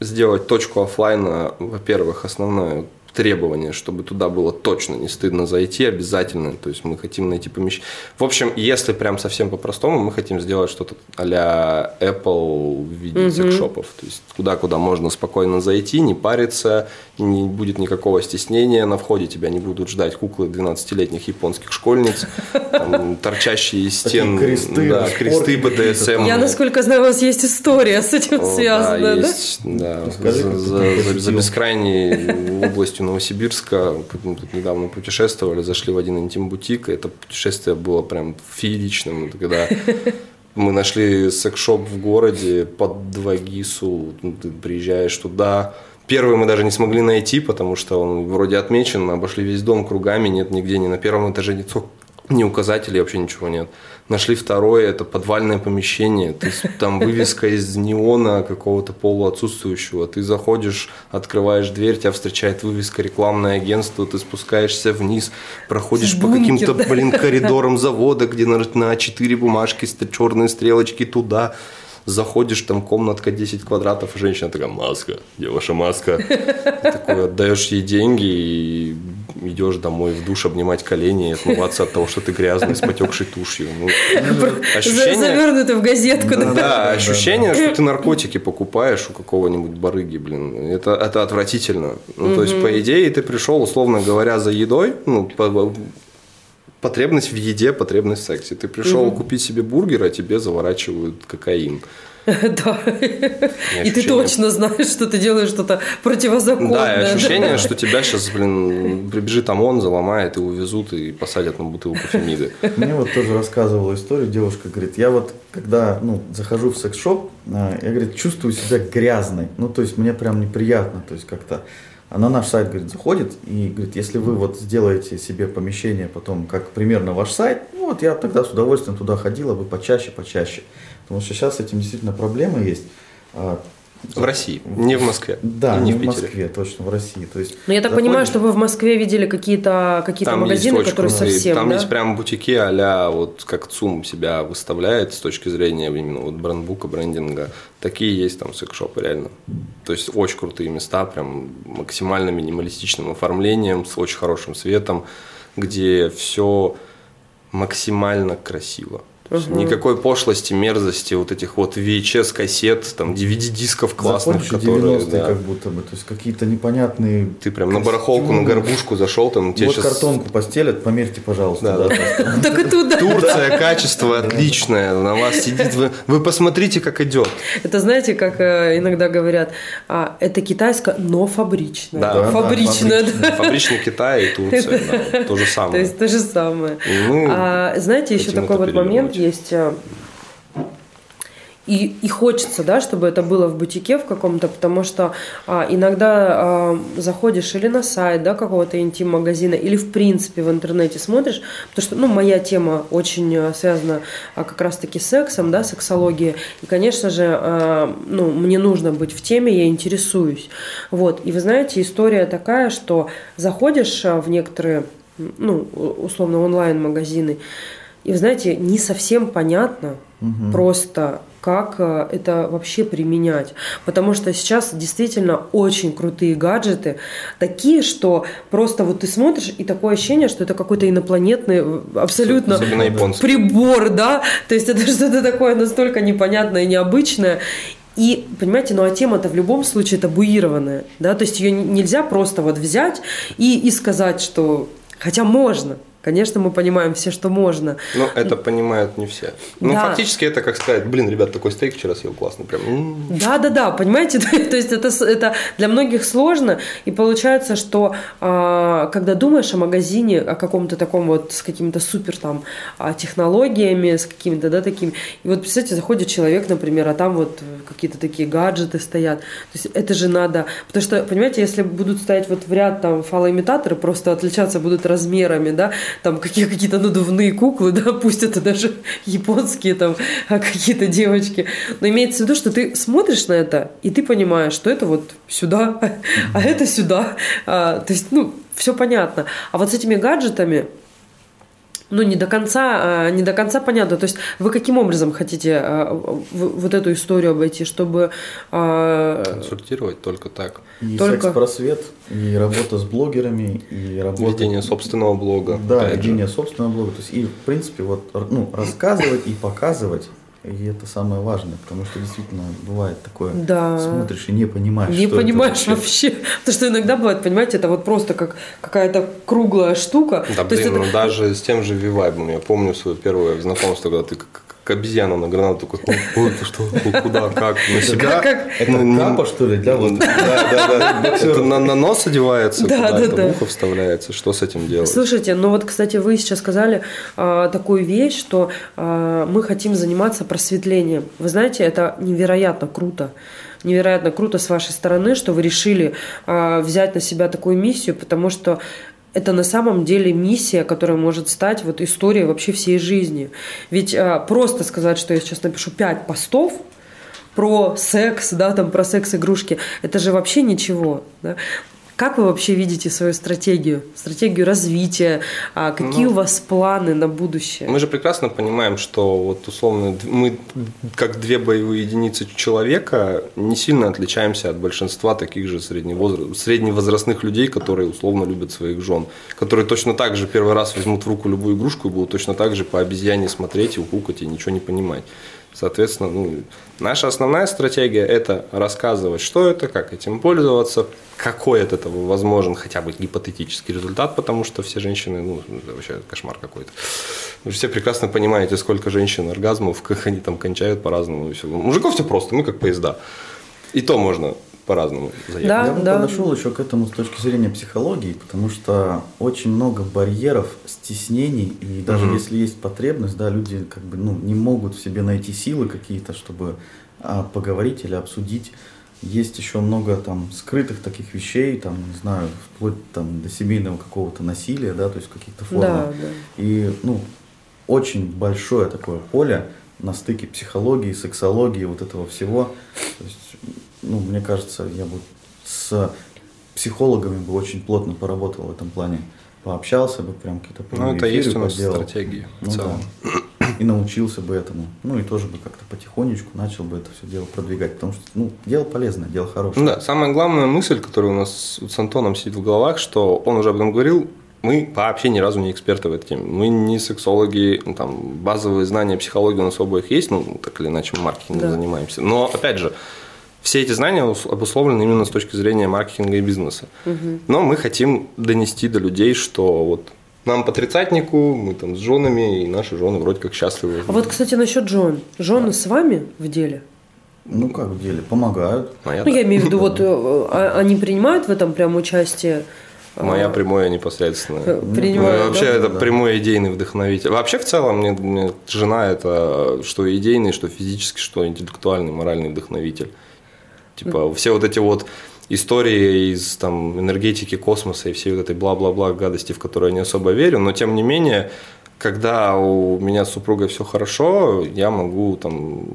Speaker 3: сделать точку оффлайна, во-первых, основное требование, чтобы туда было точно не стыдно зайти, обязательно. То есть мы хотим найти помещение. В общем, если прям совсем по-простому, мы хотим сделать что-то а Apple в виде секшопов. То есть куда-куда можно спокойно зайти, не париться, не будет никакого стеснения. На входе тебя не будут ждать куклы 12-летних японских школьниц, там, торчащие из
Speaker 4: Такие
Speaker 3: стен,
Speaker 4: кресты,
Speaker 3: да, кресты БДСМ.
Speaker 2: Я, насколько знаю, у вас есть история с этим связанная,
Speaker 3: да?
Speaker 2: да?
Speaker 3: За, бескрайней областью Новосибирска мы тут недавно путешествовали, зашли в один интим-бутик, и это путешествие было прям фееричным. Когда мы нашли секс-шоп в городе под Двагису, ну, ты приезжаешь туда, Первый мы даже не смогли найти, потому что он вроде отмечен, мы обошли весь дом кругами, нет нигде, ни на первом этаже, ни, ни указателей, вообще ничего нет. Нашли второе, это подвальное помещение, то есть там вывеска из неона какого-то полуотсутствующего. Ты заходишь, открываешь дверь, тебя встречает вывеска рекламное агентство, ты спускаешься вниз, проходишь по каким-то, блин, коридорам завода, где на, на 4 бумажки черные стрелочки туда. Заходишь, там комнатка 10 квадратов, и женщина такая, маска, где ваша маска? Ты такой отдаешь ей деньги и идешь домой в душ обнимать колени и отмываться от того, что ты грязный, с потекшей тушью. Ну, ощущение,
Speaker 2: Завернуто в газетку, да?
Speaker 3: да, ощущение, что ты наркотики покупаешь у какого-нибудь барыги, блин. Это, это отвратительно. Ну, то есть, по идее, ты пришел, условно говоря, за едой, ну, по- потребность в еде, потребность в сексе. Ты пришел
Speaker 2: Мгм.
Speaker 3: купить себе бургер, а тебе заворачивают кокаин.
Speaker 2: Да. И ты точно знаешь, что ты делаешь что-то противозаконное.
Speaker 3: Да, и ощущение, что тебя сейчас, блин, прибежит ОМОН, заломает и увезут и посадят на бутылку фемиды.
Speaker 4: Мне вот тоже рассказывала историю, девушка говорит, я вот когда ну, захожу в секс-шоп, а, я, говорит, чувствую себя грязной, ну, то есть мне прям неприятно, то есть как-то, а на наш сайт, говорит, заходит и говорит, если вы вот сделаете себе помещение потом, как примерно ваш сайт, ну, вот я тогда с удовольствием туда ходила бы почаще, почаще, потому что сейчас с этим действительно проблемы есть. А,
Speaker 3: В России, не в Москве.
Speaker 4: Да, не
Speaker 3: не
Speaker 4: в
Speaker 3: в.
Speaker 4: Москве, точно, в России. То есть
Speaker 2: Но я так
Speaker 4: заходишь-
Speaker 2: понимаю, что вы в Москве видели какие-то какие магазины,
Speaker 3: есть очень
Speaker 2: которые
Speaker 3: крутые.
Speaker 2: совсем,
Speaker 3: Там
Speaker 2: да?
Speaker 3: есть прям бутики а вот как ЦУМ себя выставляет с точки зрения именно вот брендбука, брендинга. Такие есть там секс-шопы реально. То есть очень крутые места, прям максимально минималистичным оформлением, с очень хорошим светом, где все максимально красиво. То
Speaker 2: Мгм.
Speaker 3: Никакой пошлости, мерзости, вот этих вот VHS-кассет, там DVD-дисков классных,
Speaker 4: Закончу
Speaker 3: которые...
Speaker 4: 90-е
Speaker 3: да.
Speaker 4: как будто бы, то есть какие-то непонятные
Speaker 3: Ты прям на
Speaker 4: костюмы.
Speaker 3: барахолку, на горбушку зашел, там тебе
Speaker 4: вот
Speaker 3: щас-
Speaker 4: картонку постелят, померьте, пожалуйста.
Speaker 3: Да.
Speaker 2: Так и туда.
Speaker 3: Турция, качество отличное, на вас сидит. Вы, вы посмотрите, как идет.
Speaker 2: Это знаете, как э, иногда говорят, а, это китайское, но фабричное.
Speaker 3: Да,
Speaker 4: да,
Speaker 2: фабричное.
Speaker 3: Фабричный Китай и Турция, то же
Speaker 2: То
Speaker 3: самое.
Speaker 2: есть то же самое. А, знаете, еще такой вот момент. Есть. э, И, и хочется, да, чтобы это было в бутике в каком-то, потому что а, иногда а, заходишь или на сайт, да, какого-то интим-магазина, или в принципе в интернете смотришь, потому что, ну, моя тема очень э, связана а, как раз-таки с сексом, да, сексологией, и, конечно же, а, ну, мне нужно быть в теме, я интересуюсь, вот, и вы знаете, история такая, что заходишь а, в некоторые, ну, условно, онлайн-магазины, и вы знаете, не совсем понятно просто, как э, это вообще применять. Потому что сейчас действительно очень крутые гаджеты, такие, что просто вот ты смотришь, и такое ощущение, что это какой-то инопланетный, э, абсолютно прибор, да, то есть это что-то такое настолько непонятное и необычное. И, понимаете, ну а тема-то в любом случае табуированная, да, то есть ее нельзя просто вот взять и, и сказать, что... Хотя можно, конечно, мы понимаем все, что можно.
Speaker 3: Но это понимают не все. Ну,
Speaker 2: Да.
Speaker 3: фактически это как сказать, блин, ребят, такой стейк вчера съел классный, прям.
Speaker 2: Да, да, да, понимаете, то есть это, это для многих сложно, и получается, что а, когда думаешь о магазине, о каком-то таком вот с какими-то супер там а, технологиями, с какими-то, да, такими, и вот, представьте, заходит человек, например, а там вот какие-то такие гаджеты стоят, то есть это же надо, потому что, понимаете, если будут стоять вот в ряд там фалоимитаторы, просто отличаться будут размерами, да, там какие- какие-то надувные куклы, да, пусть это даже японские там а, какие-то девочки. Но имеется в виду, что ты смотришь на это, и ты понимаешь, что это вот сюда, а это сюда. А, то есть, ну, все понятно. А вот с этими гаджетами, ну, не до конца, а, не до конца понятно. То есть вы каким образом хотите в- вот эту историю обойти, чтобы а,
Speaker 3: Консультировать только так.
Speaker 4: И
Speaker 2: Только-
Speaker 4: секс-просвет, и работа с блогерами, и работа...
Speaker 3: Ведение собственного блога.
Speaker 4: Да, ведение собственного блога. То есть, и, в принципе, вот, ну, рассказывать и показывать, и это самое важное, потому что действительно бывает такое,
Speaker 2: Да.
Speaker 4: смотришь и не понимаешь,
Speaker 2: Не
Speaker 4: что это
Speaker 2: понимаешь
Speaker 4: вообще.
Speaker 2: вообще. Потому что иногда бывает, понимаете, это вот просто как какая-то круглая штука.
Speaker 3: Да,
Speaker 2: То есть
Speaker 3: блин,
Speaker 2: это-
Speaker 3: ну даже с тем же Вивайбом. Я помню свое первое знакомство, когда ты как, как обезьяна на гранату такой, ой, ты что, куда, как, на себя.
Speaker 2: как-
Speaker 4: Это
Speaker 3: Ну, не-
Speaker 4: капа, что ли, для вот...
Speaker 3: Да, да, да. Это на, на нос одевается,
Speaker 2: Да,
Speaker 3: куда
Speaker 2: да,
Speaker 3: это
Speaker 2: да.
Speaker 3: в ухо вставляется. Что с этим делать?
Speaker 2: Слушайте, ну вот, кстати, вы сейчас сказали а, такую вещь, что а, мы хотим заниматься просветлением. Вы знаете, это невероятно круто. Невероятно круто с вашей стороны, что вы решили а, взять на себя такую миссию, потому что это на самом деле миссия, которая может стать вот историей вообще всей жизни. Ведь а, просто сказать, что я сейчас напишу пять постов, про секс, да, там про секс-игрушки, это же вообще ничего. Да? Как вы вообще видите свою стратегию, стратегию развития? А какие
Speaker 3: Ну,
Speaker 2: у вас планы на будущее?
Speaker 3: Мы же прекрасно понимаем, что вот условно мы как две боевые единицы человека не сильно отличаемся от большинства таких же средневозра- средневозрастных людей, которые условно любят своих жен, которые точно так же первый раз возьмут в руку любую игрушку и будут точно так же по обезьяне смотреть и укукать и ничего не понимать. Соответственно, ну, наша основная стратегия – это рассказывать, что это, как этим пользоваться, какой от этого возможен хотя бы гипотетический результат, потому что все женщины, ну, это вообще кошмар какой-то. Вы все прекрасно понимаете, сколько женщин оргазмов, как они там кончают по-разному. Мужиков все просто, мы как поезда. И то можно по-разному заехать.
Speaker 2: Да,
Speaker 4: Я бы
Speaker 2: да.
Speaker 4: подошел еще к этому с точки зрения психологии, потому что очень много барьеров, стеснений, и даже
Speaker 3: Мгм.
Speaker 4: если есть потребность, да, люди как бы ну, не могут в себе найти силы какие-то, чтобы а, поговорить или обсудить. Есть еще много там скрытых таких вещей, там, не знаю, вплоть там до семейного какого-то насилия, да, то есть в каких-то формах.
Speaker 2: Да, да.
Speaker 4: И, ну, очень большое такое поле на стыке психологии, сексологии, вот этого всего. То есть, ну, мне кажется, я бы с психологами бы очень плотно поработал в этом плане. Пообщался бы, прям какие-то
Speaker 3: Ну, это есть у нас
Speaker 4: поделал.
Speaker 3: стратегии в
Speaker 4: Ну
Speaker 3: целом.
Speaker 4: да. И научился бы этому. Ну и тоже бы как-то потихонечку начал бы это все дело продвигать. Потому что, ну, дело полезное, дело хорошее.
Speaker 3: Ну да, самая главная мысль, которая у нас вот с Антоном сидит в головах, что он уже об этом говорил, мы вообще ни разу не эксперты в этой теме. Мы не сексологи, ну, там, базовые знания психологии у нас обоих есть, ну, так или иначе, мы маркетингом
Speaker 2: Да.
Speaker 3: занимаемся. Но, опять же, все эти знания ус- обусловлены именно с точки зрения маркетинга и бизнеса. Но мы хотим донести до людей, что вот нам по тридцатнику, мы там с женами, и наши жены вроде как счастливы.
Speaker 2: А вот, кстати, насчет Джон. Жены с вами в деле?
Speaker 4: Ну как в деле, помогают.
Speaker 3: Моя,
Speaker 2: Ну,
Speaker 3: да.
Speaker 2: я имею в виду, вот э, а- они принимают в этом прям участие?
Speaker 3: Моя
Speaker 2: А,
Speaker 3: прямое непосредственное.
Speaker 2: э,
Speaker 3: Ну,
Speaker 2: Принимают,
Speaker 3: вообще,
Speaker 2: да?
Speaker 3: это
Speaker 4: Да.
Speaker 3: прямой идейный вдохновитель. Вообще, в целом, мне, мне жена это что идейный, что физический, что интеллектуальный, моральный вдохновитель. Типа, все вот эти вот истории из там, энергетики космоса и всей вот этой бла-бла-бла гадости, в которую я не особо верю, но тем не менее, когда у меня с супругой все хорошо, я могу там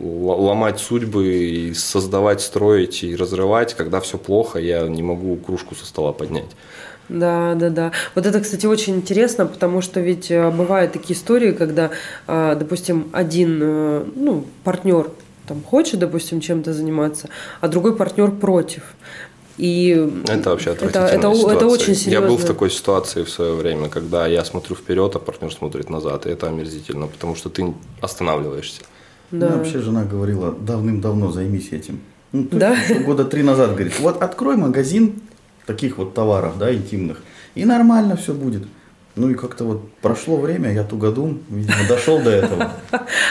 Speaker 3: ломать судьбы и создавать, строить и разрывать. Когда все плохо, я не могу кружку со стола поднять.
Speaker 2: Да, да, да. Вот это, кстати, очень интересно, потому что ведь э, бывают такие истории, когда, э, допустим, один э, ну, партнер там хочет, допустим, чем-то заниматься, а другой партнер против. И
Speaker 3: Это вообще
Speaker 2: это,
Speaker 3: отвратительная
Speaker 2: это,
Speaker 3: ситуация.
Speaker 2: это очень серьезно.
Speaker 3: Я был в такой ситуации в свое время, когда я смотрю вперед, а партнер смотрит назад, и это омерзительно, потому что ты останавливаешься.
Speaker 2: Да.
Speaker 4: Мне вообще жена говорила, давным-давно займись этим. Ну, то
Speaker 2: Да?
Speaker 4: года три назад говорит, вот открой магазин таких вот товаров, да, интимных, и нормально все будет. Ну и как-то вот прошло время, я тугодум, видимо, дошел до этого.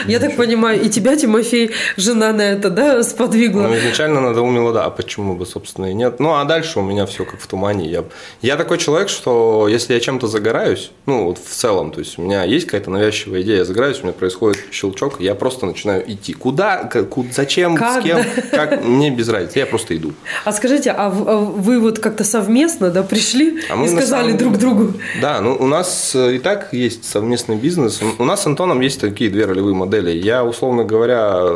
Speaker 2: Я так понимаю, и тебя, Тимофей, жена на это, да, сподвигла?
Speaker 3: Ну, изначально надоумило, да, а почему бы, собственно, и нет. Ну, а дальше у меня все как в тумане. Я, я такой человек, что если я чем-то загораюсь, ну, вот в целом, то есть у меня есть какая-то навязчивая идея, я загораюсь, у меня происходит щелчок, я просто начинаю идти. Куда, как, зачем,
Speaker 2: Как,
Speaker 3: с кем, как, мне без разницы, я просто иду.
Speaker 2: А скажите, а а вы вот как-то совместно, да, пришли
Speaker 3: А
Speaker 2: и сказали друг другу?
Speaker 3: Да, ну у нас э, и так есть совместный бизнес. У нас с Антоном есть такие две ролевые модели. Я, условно говоря,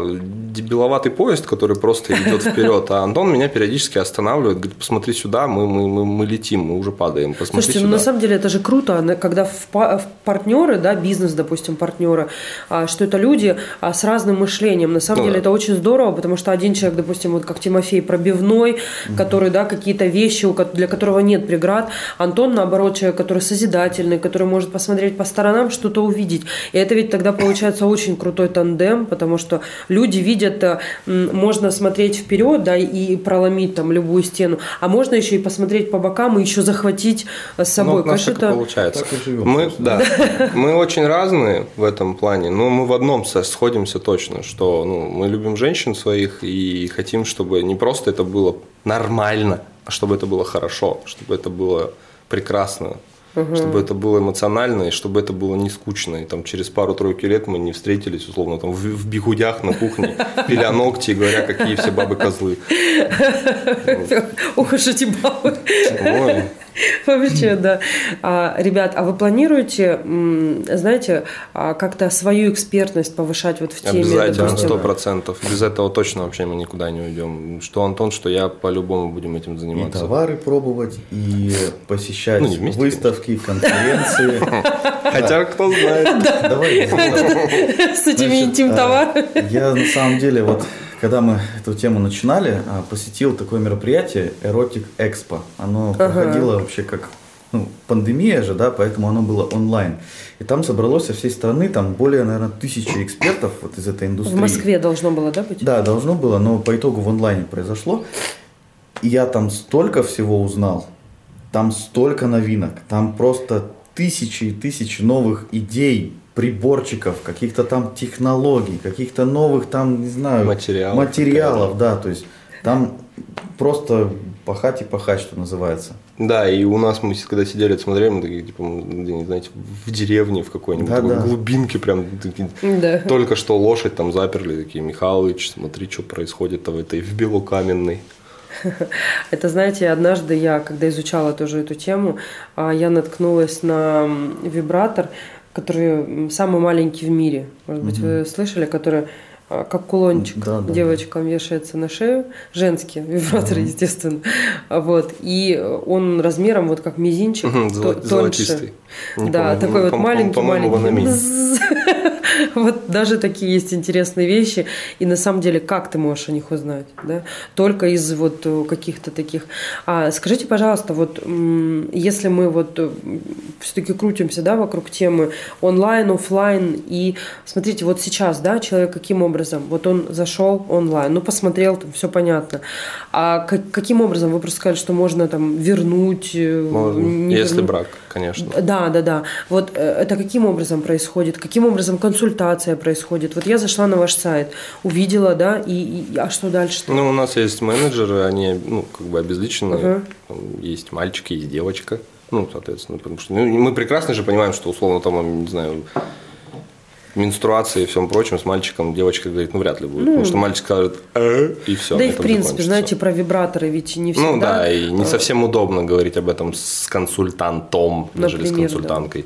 Speaker 3: дебиловатый поезд, который просто идет вперед, а Антон меня периодически останавливает, говорит, посмотри сюда, мы, мы, мы, мы летим, мы уже падаем, посмотри
Speaker 2: Слушайте, ну
Speaker 3: сюда.
Speaker 2: на самом деле это же круто, когда в, в партнеры, да, бизнес, допустим, партнеры, а, что это люди а, с разным мышлением. На самом
Speaker 3: Ну
Speaker 2: деле
Speaker 3: да.
Speaker 2: это очень здорово, потому что один человек, допустим, вот как Тимофей пробивной, который, да, какие-то вещи, для которого нет преград. Антон, наоборот, человек, который созидательный, который может посмотреть по сторонам, что-то увидеть. И это ведь тогда получается очень крутой тандем, потому что люди видят, э, можно смотреть вперед, да, и проломить там любую стену, а можно еще и посмотреть по бокам и еще захватить э, с собой.
Speaker 3: Ну, у нас
Speaker 2: Конечно,
Speaker 3: так и
Speaker 2: это-
Speaker 3: получается.
Speaker 4: Так и живем,
Speaker 3: мы, да, мы очень разные в этом плане, но мы в одном сходимся точно, что ну, мы любим женщин своих и хотим, чтобы не просто это было нормально, а чтобы это было хорошо, чтобы это было прекрасно, чтобы это было эмоционально и чтобы это было не скучно. И там через пару-тройку лет мы не встретились, условно, там в, в бигудях на кухне, пиля ногти и говоря, какие все бабы козлы.
Speaker 2: Ох уж эти бабы. Вообще, да. А, ребят, а вы планируете, знаете, а, как-то свою экспертность повышать вот в теме?
Speaker 3: Обязательно, сто процентов. Без этого точно вообще мы никуда не уйдем. Что Антон, что я по-любому будем этим
Speaker 4: И
Speaker 3: заниматься.
Speaker 4: товары пробовать, и посещать
Speaker 3: Ну, вместе,
Speaker 4: выставки, конференции.
Speaker 3: Хотя кто знает.
Speaker 4: Давай.
Speaker 2: С этими интим-товарами.
Speaker 4: а, Я на самом деле, вот когда мы эту тему начинали, а, посетил такое мероприятие Erotic Expo. Оно
Speaker 2: Ага.
Speaker 4: проходило вообще как ну, пандемия же, да, поэтому оно было онлайн. И там собралось со всей страны, там более, наверное, тысячи экспертов вот из этой индустрии.
Speaker 2: В Москве должно было, да, быть?
Speaker 4: Да, должно было, но по итогу в онлайне произошло. И я там столько всего узнал, там столько новинок, там просто тысячи и тысячи новых идей, приборчиков, каких-то там технологий, каких-то новых там, не знаю,
Speaker 3: Материалов.
Speaker 4: материалов да, то есть там просто пахать и пахать, что называется.
Speaker 3: Да, и у нас мы когда сидели, смотрели, мы такие, типа, где-нибудь, знаете, в деревне, в какой-нибудь
Speaker 4: Да,
Speaker 3: такой
Speaker 4: да.
Speaker 3: глубинке, прям такие,
Speaker 2: Да.
Speaker 3: только что лошадь там заперли, такие, Михалыч, смотри, что происходит в этой, в Белокаменной.
Speaker 2: Это, знаете, однажды я, когда изучала тоже эту тему, а, я наткнулась на вибратор, который м, самый маленький в мире. Может быть, вы слышали, который а, как кулончик
Speaker 4: Да, да,
Speaker 2: девочкам вешается на шею. Женский вибратор, естественно. А Вот. И он размером вот как мизинчик,
Speaker 3: Мгм,
Speaker 2: то- тоньше.
Speaker 3: золотистый. Не
Speaker 2: Да,
Speaker 3: помню,
Speaker 2: такой
Speaker 3: ну,
Speaker 2: вот
Speaker 3: по-
Speaker 2: маленький, маленький. Вот даже такие есть интересные вещи. И на самом деле, как ты можешь о них узнать? Да? Только из вот э, каких-то таких. А скажите, пожалуйста, вот если мы вот все-таки крутимся да, вокруг темы онлайн, офлайн, и смотрите, вот сейчас, да, человек каким образом? Вот он зашел онлайн, ну посмотрел, там все понятно. А как- каким образом? Вы просто сказали, что можно там вернуть. э,
Speaker 3: Можно,
Speaker 2: не
Speaker 3: если
Speaker 2: вернуть.
Speaker 3: брак, конечно.
Speaker 2: Да, да, да. Вот э, это каким образом происходит? Каким образом консультация происходит? Вот я зашла на ваш сайт, увидела, да, и, и- а что дальше?
Speaker 3: Ну, у нас есть менеджеры, они, ну, как бы обезличены.
Speaker 2: Ага.
Speaker 3: Там Есть мальчик, есть девочка. Ну, соответственно, потому что ну, мы прекрасно же понимаем, что условно там, не знаю, менструации и всем прочем с мальчиком девочка говорит, ну, вряд ли будет. потому что мальчик скажет, «Э», и все.
Speaker 2: да и в принципе, знаете, про вибраторы ведь не всегда.
Speaker 3: Ну да, и не
Speaker 2: э,
Speaker 3: совсем удобно говорить об этом с консультантом, нежели с
Speaker 2: Например, да.
Speaker 3: консультанткой.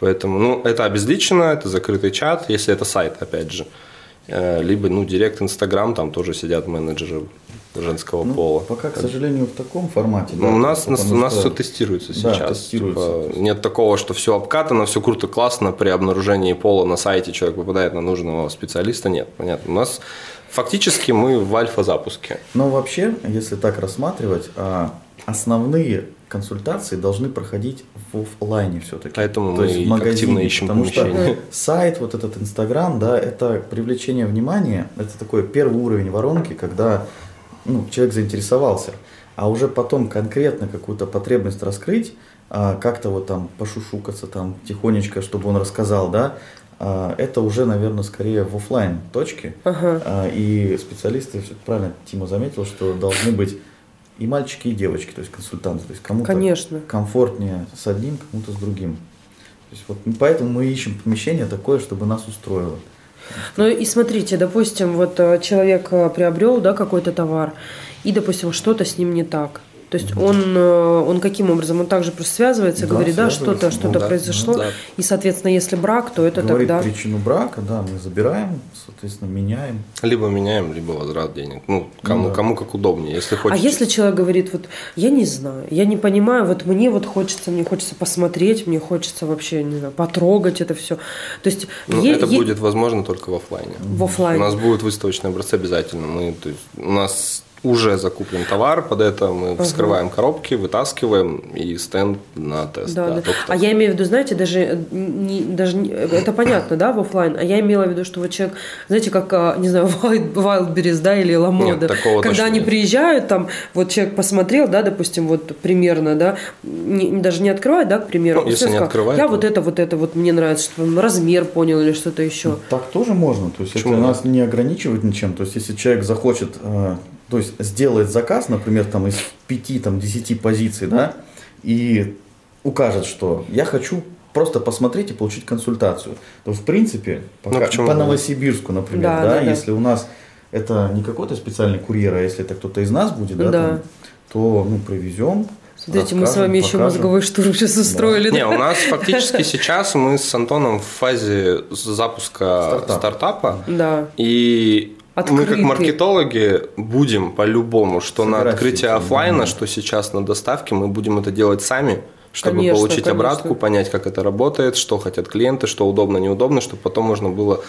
Speaker 3: Поэтому, ну, это обезличено, это закрытый чат, если это сайт, опять же. Э, Либо, ну, директ, инстаграм, там тоже сидят менеджеры женского
Speaker 4: Ну,
Speaker 3: пола.
Speaker 4: Пока, к сожалению, в таком формате.
Speaker 3: Ну,
Speaker 4: да,
Speaker 3: у нас,
Speaker 4: потому
Speaker 3: у нас
Speaker 4: что-
Speaker 3: все тестируется
Speaker 4: Да,
Speaker 3: сейчас.
Speaker 4: тестируется.
Speaker 3: Типа, нет такого, что все обкатано, все круто, классно. При обнаружении пола на сайте человек попадает на нужного специалиста. Нет, понятно. У нас фактически мы в альфа-запуске.
Speaker 4: Но вообще, если так рассматривать, а, основные консультации должны проходить в офлайне все-таки.
Speaker 3: Поэтому
Speaker 4: То
Speaker 3: мы
Speaker 4: есть в магазине.
Speaker 3: активно ищем
Speaker 4: потому что
Speaker 3: помещение.
Speaker 4: сайт, вот этот Инстаграм, да, это привлечение внимания, это такой первый уровень воронки, когда ну, человек заинтересовался. А уже потом конкретно какую-то потребность раскрыть, а, как-то вот там пошушукаться там тихонечко, чтобы он рассказал, да, а, это уже, наверное, скорее в офлайн точке.
Speaker 2: Ага.
Speaker 4: А, И специалисты, правильно Тима заметил, что должны быть и мальчики, и девочки, то есть консультанты. То есть кому-то
Speaker 2: Конечно.
Speaker 4: комфортнее с одним, кому-то с другим. То есть вот поэтому мы ищем помещение такое, чтобы нас устроило.
Speaker 2: Ну и смотрите, допустим, вот э, человек э, приобрел, да, какой-то товар, и, допустим, что-то с ним не так. То есть он, э, он каким образом? Он также просто связывается,
Speaker 4: Да,
Speaker 2: говорит, да, что-то,
Speaker 4: Ну
Speaker 2: что-то
Speaker 3: да,
Speaker 2: произошло.
Speaker 3: да.
Speaker 2: И, соответственно, если брак, то это
Speaker 4: Говорит
Speaker 2: тогда...
Speaker 4: причину брака, да, мы забираем, соответственно, меняем.
Speaker 3: Либо меняем, либо возврат денег. Ну, кому,
Speaker 4: Ну да.
Speaker 3: кому как удобнее. Если
Speaker 2: А
Speaker 3: хочешь.
Speaker 2: если человек говорит, вот я не знаю, я не понимаю, вот мне вот хочется, мне хочется посмотреть, мне хочется вообще, не знаю, потрогать это все. То есть
Speaker 3: Ну,
Speaker 2: е-
Speaker 3: это
Speaker 2: е-
Speaker 3: будет возможно только в офлайне.
Speaker 2: в офлайне.
Speaker 3: У нас будут выставочные образцы обязательно. Мы, то есть, у нас уже закуплен товар, под это мы вскрываем коробки, вытаскиваем и стенд на тест.
Speaker 2: Да, да.
Speaker 3: только
Speaker 2: А я имею в виду, знаете, даже, э, не, даже не- это понятно, да, в офлайн. А я имела в виду, что вот человек, знаете, как, а, не знаю, Wild- Wildberries, да, или Ламода. Когда они
Speaker 3: нет.
Speaker 2: приезжают, там, вот человек посмотрел, да, допустим, вот примерно, да, не- даже не открывает, да, к примеру.
Speaker 3: Ну, если не
Speaker 2: сказал,
Speaker 3: открывает,
Speaker 2: Я
Speaker 3: то-
Speaker 2: вот это, вот это, вот мне нравится, что он размер понял или что-то еще.
Speaker 4: Так тоже можно, то есть
Speaker 3: Почему
Speaker 4: это нас не ограничивает ничем. То есть если человек захочет, э, то есть сделает заказ, например, там из 5, там 10 позиций, да, и укажет, что я хочу просто посмотреть и получить консультацию, то в принципе пока-
Speaker 3: Ну,
Speaker 4: по? Новосибирску, например,
Speaker 2: Да,
Speaker 4: да,
Speaker 2: да,
Speaker 4: если у нас это не какой-то специальный курьер, а если это кто-то из нас будет, да,
Speaker 2: Да.
Speaker 4: там, то ну привезем.
Speaker 2: Смотрите, мы с вами еще
Speaker 4: покажем.
Speaker 2: мозговой штурм сейчас устроили.
Speaker 3: Не,
Speaker 2: да?
Speaker 3: у нас фактически сейчас мы с Антоном в фазе запуска
Speaker 4: Стартап.
Speaker 3: стартапа.
Speaker 2: Да.
Speaker 3: И мы
Speaker 2: Открыты.
Speaker 3: как маркетологи будем по-любому, что на
Speaker 4: Собирать
Speaker 3: открытие
Speaker 4: все эти
Speaker 3: офлайна,
Speaker 4: данные.
Speaker 3: что сейчас на доставке, мы будем это делать сами, чтобы
Speaker 2: Конечно,
Speaker 3: получить
Speaker 2: конечно.
Speaker 3: обратку, понять, как это работает, что хотят клиенты, что удобно, неудобно, чтобы потом можно было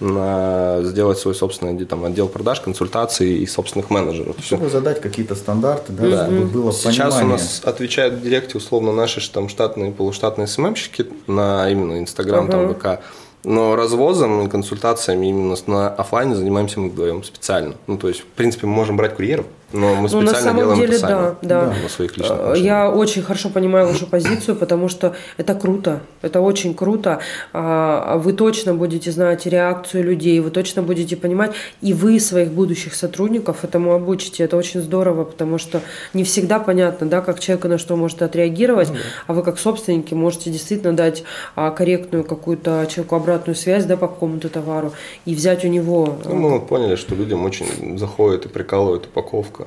Speaker 3: на сделать свой собственный там, отдел продаж, консультаций и собственных менеджеров.
Speaker 4: Чтобы задать какие-то стандарты, да, да. чтобы было
Speaker 3: Сейчас
Speaker 4: понимание.
Speaker 3: у нас отвечают в директе условно наши там, штатные, полуштатные СММщики на именно Инстаграм, uh там ВК. Но развозом и консультациями именно на офлайне занимаемся мы вдвоем специально. Ну, то есть, в принципе, мы можем брать курьеров, но мы специально
Speaker 2: ну, на самом
Speaker 3: делаем
Speaker 2: деле,
Speaker 3: это сами.
Speaker 2: Да, да.
Speaker 3: На своих личных
Speaker 2: машинах. Я очень хорошо понимаю вашу позицию, потому что это круто. Это очень круто. А, вы точно будете знать реакцию людей, вы точно будете понимать, и вы своих будущих сотрудников этому обучите. Это очень здорово, потому что не всегда понятно, да, как человек на что может отреагировать, а вы как собственники можете действительно дать а, корректную какую-то человеку обратную связь да, по какому-то товару и взять у него.
Speaker 3: Ну, мы поняли, что людям очень заходит и прикалывает упаковка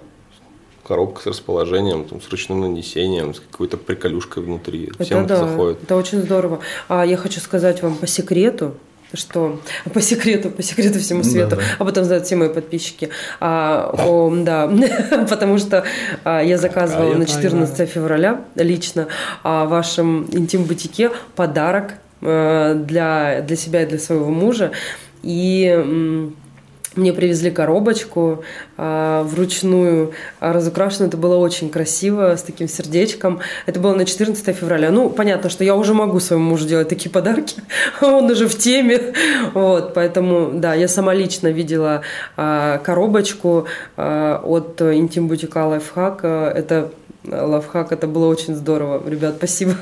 Speaker 3: коробка с расположением, там, с ручным нанесением, с какой-то приколюшкой внутри.
Speaker 2: Это
Speaker 3: Всем
Speaker 2: да,
Speaker 3: это заходит.
Speaker 2: Это очень здорово. А я хочу сказать вам по секрету, что по секрету, по секрету всему свету, да, да. об этом знают все мои подписчики. А, о, да, потому что а, я заказывала на 14 тайна. февраля лично а, в вашем интим-бутике подарок а, для, для себя и для своего мужа. И мне привезли коробочку э, вручную разукрашенную. Это было очень красиво, с таким сердечком. Это было на 14 февраля. Ну, понятно, что я уже могу своему мужу делать такие подарки. Он уже в теме. Вот, поэтому, да, я сама лично видела э, коробочку э, от Интим Бутика Лайфхак. Это лавхак, это было очень здорово. Ребят, спасибо.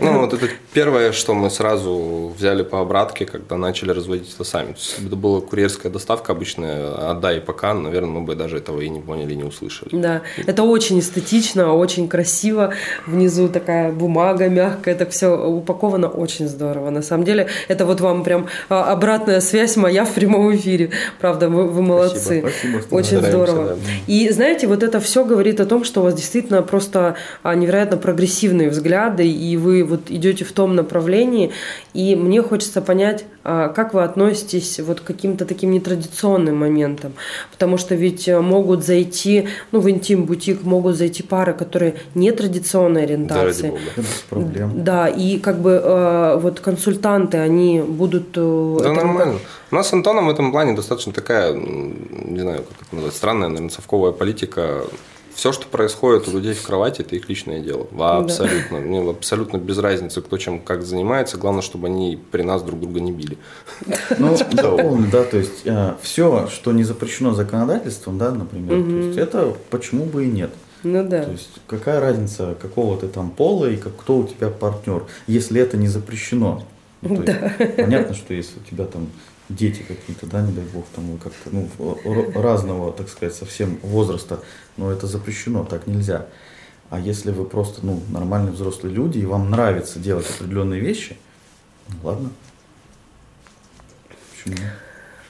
Speaker 3: Ну, вот это первое, что мы сразу взяли по обратке, когда начали разводить это сами. Это была курьерская доставка обычная, отдай пока, наверное, мы бы даже этого и не поняли, не услышали.
Speaker 2: Да, это очень эстетично, очень красиво. Внизу такая бумага мягкая, это все упаковано очень здорово. На самом деле, это вот вам прям а, обратная связь моя в прямом эфире. Правда, вы, вы молодцы.
Speaker 4: Спасибо, спасибо,
Speaker 2: очень здорово. Да. И знаете, вот это все говорит о том, что у вас действительно просто а, невероятно прогрессивные взгляды, и вы вот идете в том направлении. И мне хочется понять, а, как вы относитесь вот к каким-то таким нетрадиционным моментам. Потому что ведь э, могут зайти, ну, в интим-бутик могут зайти пары, которые нетрадиционной ориентации.
Speaker 3: Да,
Speaker 4: проблем.
Speaker 2: Да, и как бы э, вот консультанты, они будут... Э,
Speaker 3: да, нормально. У нас с Антоном в этом плане достаточно такая, не знаю, как это назвать, странная, наверное, совковая политика все, что происходит у людей в кровати, это их личное дело. Абсолютно. Да. Мне абсолютно без разницы, кто чем как занимается. Главное, чтобы они при нас друг друга не били.
Speaker 4: Ну, дополню, да, то есть э, все, что не запрещено законодательством, да, например, угу. то есть это почему бы и нет.
Speaker 2: Ну да.
Speaker 4: То есть какая разница, какого ты там пола и как, кто у тебя партнер, если это не запрещено. Ну, да. есть, понятно, что если у тебя там дети какие-то, да, не дай бог, там как-то, ну, разного, так сказать, совсем возраста, но это запрещено, так нельзя. А если вы просто, ну, нормальные взрослые люди, и вам нравится делать определенные вещи, ну, ладно. Почему?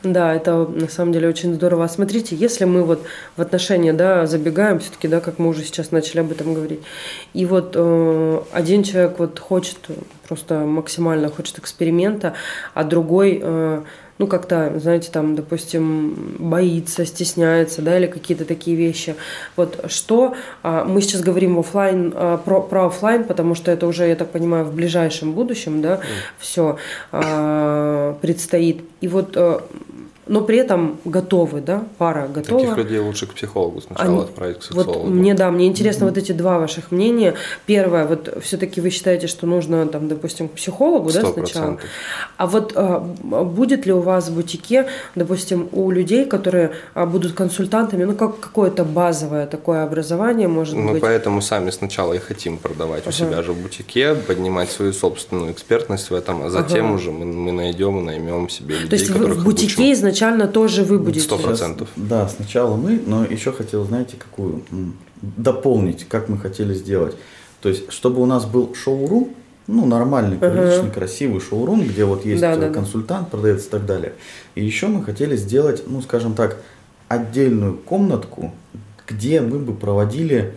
Speaker 2: Да, это на самом деле очень здорово. А смотрите, если мы вот в отношения, да, забегаем, все-таки, да, как мы уже сейчас начали об этом говорить, и вот э, один человек вот хочет просто максимально хочет эксперимента, а другой э, ну, как-то, знаете, там, допустим, боится, стесняется, да, или какие-то такие вещи. Вот что а, мы сейчас говорим офлайн, а, про, про офлайн, потому что это уже, я так понимаю, в ближайшем будущем, да, mm. все а, предстоит. И вот но при этом готовы, да, пара готова.
Speaker 3: Таких людей лучше к психологу сначала Они, отправить к сексологу.
Speaker 2: Вот мне, да, мне интересно mm-hmm. вот эти два ваших мнения. Первое, вот все-таки вы считаете, что нужно, там, допустим, к психологу, 100%. да, сначала? А вот а, будет ли у вас в бутике, допустим, у людей, которые а, будут консультантами, ну, как какое-то базовое такое образование, может
Speaker 3: Мы
Speaker 2: быть?
Speaker 3: Мы поэтому сами сначала и хотим продавать ага. у себя же в бутике, поднимать свою собственную экспертность в этом, а затем ага. уже мы, мы найдем и наймем себе людей,
Speaker 2: То есть вы в бутике изначально изначально тоже вы будете.
Speaker 3: Сто процентов.
Speaker 4: Да, сначала мы, но еще хотел, знаете, какую дополнить, как мы хотели сделать. То есть, чтобы у нас был шоурум, ну, нормальный, приличный, uh-huh. красивый шоурум, где вот есть да, да, консультант, да. продавец и так далее. И еще мы хотели сделать, ну, скажем так, отдельную комнатку, где мы бы проводили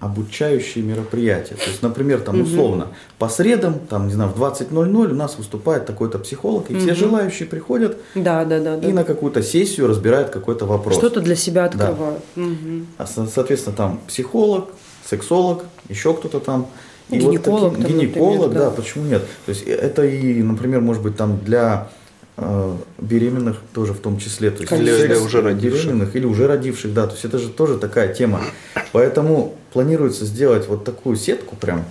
Speaker 4: обучающие мероприятия. То есть, например, там условно угу. по средам, там, не знаю, в 20.00 у нас выступает такой-то психолог, и угу. все желающие приходят
Speaker 2: да, да, да,
Speaker 4: и
Speaker 2: да.
Speaker 4: на какую-то сессию разбирают какой-то вопрос.
Speaker 2: Что-то для себя открывают.
Speaker 4: Да. Угу. А, соответственно, там психолог, сексолог, еще кто-то там.
Speaker 2: И гинеколог.
Speaker 4: Вот такие,
Speaker 2: там,
Speaker 4: гинеколог,
Speaker 2: например,
Speaker 4: да. да, почему нет? То есть это и, например, может быть там для э, беременных тоже в том числе. То есть секс
Speaker 3: Или уже родивших.
Speaker 4: беременных или уже родивших, да. То есть это же тоже такая тема. Поэтому планируется сделать вот такую сетку прям,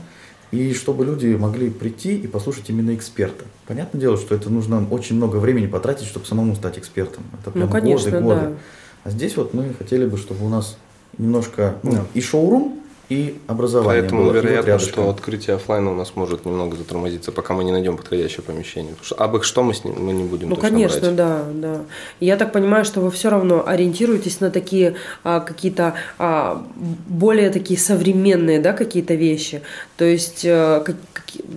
Speaker 4: и чтобы люди могли прийти и послушать именно эксперта. Понятное дело, что это нужно очень много времени потратить, чтобы самому стать экспертом. Это прям
Speaker 2: Ну, конечно,
Speaker 4: годы, годы.
Speaker 2: да.
Speaker 4: А здесь вот мы хотели бы, чтобы у нас немножко ну, и шоурум, и образование
Speaker 3: Поэтому
Speaker 4: было. Вот
Speaker 3: вероятно,
Speaker 4: рядышком.
Speaker 3: что открытие оффлайна у нас может немного затормозиться, пока мы не найдем подходящее помещение. Потому что абы что мы с ним мы не будем
Speaker 2: Ну,
Speaker 3: точно
Speaker 2: конечно,
Speaker 3: брать.
Speaker 2: да, да. Я так понимаю, что вы все равно ориентируетесь на такие а, какие-то а, более такие современные, да, какие-то вещи. То есть, э, как-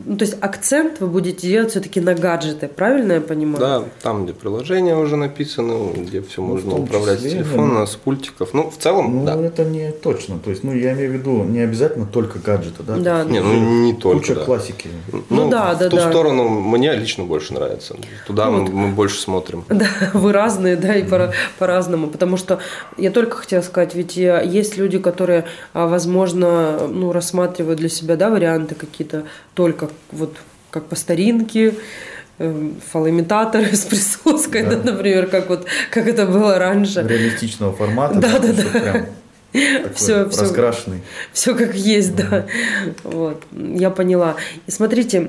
Speaker 2: ну, то есть акцент вы будете делать все-таки на гаджеты, правильно я понимаю?
Speaker 3: Да, там, где приложения уже написаны, где все
Speaker 4: Ну,
Speaker 3: можно управлять с телефона,
Speaker 4: да.
Speaker 3: с пультиков. Ну, в целом,
Speaker 4: Ну,
Speaker 3: да.
Speaker 4: это не точно. То есть, ну, я имею в виду, не обязательно только гаджеты, да?
Speaker 2: Да,
Speaker 3: Не, ну не только.
Speaker 4: Куча
Speaker 3: да.
Speaker 4: классики.
Speaker 2: Ну да, да,
Speaker 3: в ту
Speaker 2: да.
Speaker 3: сторону мне лично больше нравится. Туда
Speaker 2: Ну
Speaker 3: мы,
Speaker 2: вот.
Speaker 3: мы больше смотрим.
Speaker 2: Да, вы разные, да, и по- по-разному. Потому что я только хотела сказать, ведь э, есть люди, которые, а, возможно, ну, рассматривают для себя, да, варианты какие-то только вот как по старинке, эм, фалоимитаторы с присоской, да.
Speaker 4: Да.
Speaker 2: например, как вот как это было раньше.
Speaker 4: Реалистичного формата.
Speaker 2: Да, да, да.
Speaker 4: прям такой
Speaker 2: всё.
Speaker 4: раскрашенный.
Speaker 2: Все как есть, да. Вот, я поняла. И смотрите,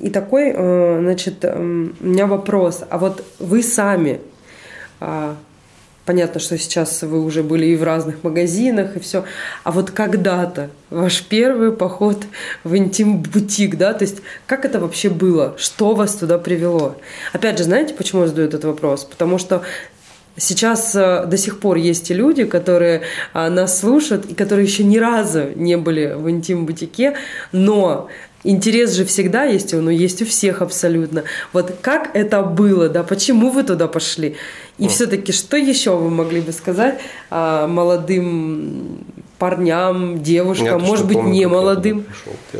Speaker 2: и такой, э, значит, у меня вопрос. А вот вы сами, а, понятно, что сейчас вы уже были и в разных магазинах, и все, а вот когда-то ваш первый поход в интим-бутик, да, то есть как это вообще было? Что вас туда привело? Опять же, знаете, почему я задаю этот вопрос? Потому что Сейчас э, до сих пор есть и люди, которые а, нас слушают и которые еще ни разу не были в интим-бутике, но интерес же всегда есть, он есть у всех абсолютно. Вот как это было, да, почему вы туда пошли? И все-таки что еще вы могли бы сказать а, молодым парням,
Speaker 3: Я
Speaker 2: девушкам,
Speaker 3: точно
Speaker 2: может быть,
Speaker 3: помню,
Speaker 2: не
Speaker 3: я
Speaker 2: молодым?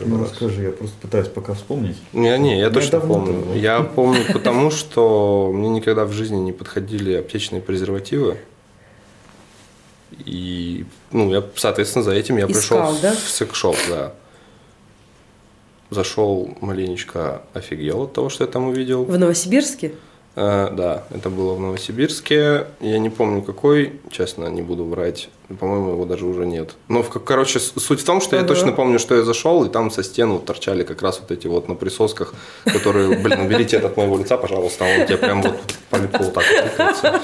Speaker 4: Ну,
Speaker 3: раз.
Speaker 4: расскажи, я просто пытаюсь пока вспомнить.
Speaker 3: Не, не, я
Speaker 4: Ну,
Speaker 3: точно помню.
Speaker 4: было.
Speaker 3: Я помню потому, что мне никогда в жизни не подходили аптечные презервативы. И, ну, я, соответственно, за этим я пришел
Speaker 2: Искал,
Speaker 3: в,
Speaker 2: да?
Speaker 3: в секс-шоп, да. Зашел маленечко, офигел от того, что я там увидел.
Speaker 2: В Новосибирске?
Speaker 3: Э, да, это было в Новосибирске. Я не помню какой, честно, не буду врать. По-моему, его даже уже нет. Но, в- короче, суть в том, что я
Speaker 2: Ага.
Speaker 3: точно помню, что я зашел, и там со стен вот торчали как раз вот эти вот на присосках, которые, блин, уберите это от моего лица, пожалуйста, он тебе прям вот по лицу вот так тыкается.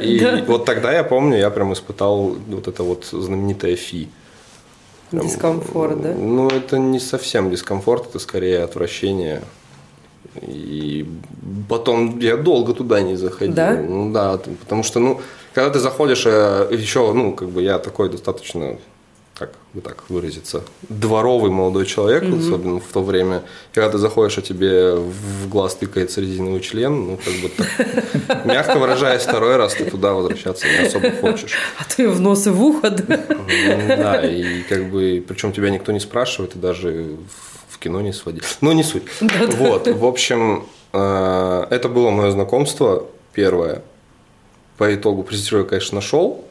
Speaker 3: И вот тогда я помню, я прям испытал вот это вот знаменитое фи.
Speaker 2: Дискомфорт, да?
Speaker 3: Ну, это не совсем дискомфорт, это скорее отвращение. И потом я долго туда не заходил.
Speaker 2: Да?
Speaker 3: Ну да, потому что, ну, когда ты заходишь, э, еще, ну, как бы я такой достаточно, как бы так выразиться, дворовый молодой человек, особенно в то время. И когда ты заходишь, а тебе в глаз тыкается резиновый член, ну, как бы так, мягко выражаясь, второй раз ты туда возвращаться не особо хочешь.
Speaker 2: А и в нос и в ухо, да?
Speaker 3: Ну Да, и как бы, причем тебя никто не спрашивает, и даже в кино не сводил. Ну, не суть. Вот, в общем, э, это было мое знакомство первое. По итогу презервативы я, конечно, нашел,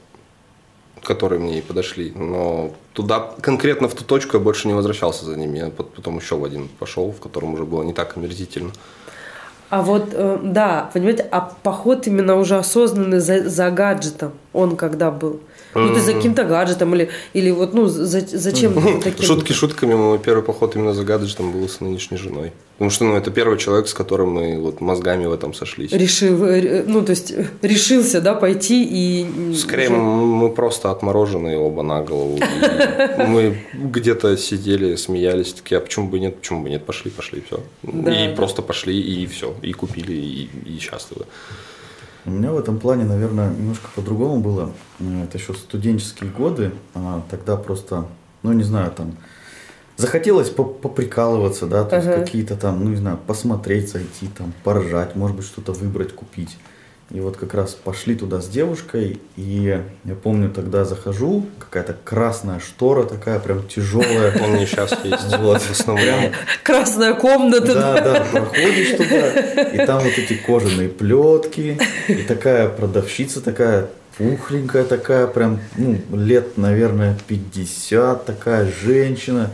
Speaker 3: которые мне и подошли, но туда, конкретно в ту точку я больше не возвращался за ними. Я пот- потом еще в один пошел, в котором уже было не так омерзительно.
Speaker 2: А вот, э, да, понимаете, а поход именно уже осознанный за, за гаджетом, он когда был? Ну, ты за каким-то гаджетом или, или вот, ну, за, зачем таким?
Speaker 3: Шутки шутками, мой первый поход именно за гаджетом был с нынешней женой. Потому что, ну, это первый человек, с которым мы вот мозгами в этом сошлись.
Speaker 2: Решил, э, ну, то есть э, решился, да, пойти и...
Speaker 3: Скорее,
Speaker 2: уже-
Speaker 3: мы просто отмороженные оба на голову. Мы где-то сидели, смеялись, такие, а почему бы нет, почему бы нет, пошли, пошли, все. И просто пошли, и все, и купили, и счастливы.
Speaker 4: У меня в этом плане, наверное, немножко по-другому было. Э, Это еще студенческие годы. А, Тогда просто, ну не знаю, там захотелось по- поприкалываться, да, то есть
Speaker 2: Ага.
Speaker 4: какие-то там, ну не знаю, посмотреть, зайти, там, поржать, может быть, что-то выбрать, купить. И вот как раз пошли туда с девушкой, и я помню, тогда захожу, какая-то красная штора такая, прям тяжелая.
Speaker 3: Не сейчас есть.
Speaker 4: Вот.
Speaker 3: В основном.
Speaker 2: Красная комната, да.
Speaker 4: Да, да, проходишь туда, и там вот эти кожаные плетки, и такая продавщица такая пухленькая такая, прям, ну, лет, наверное, 50, такая женщина.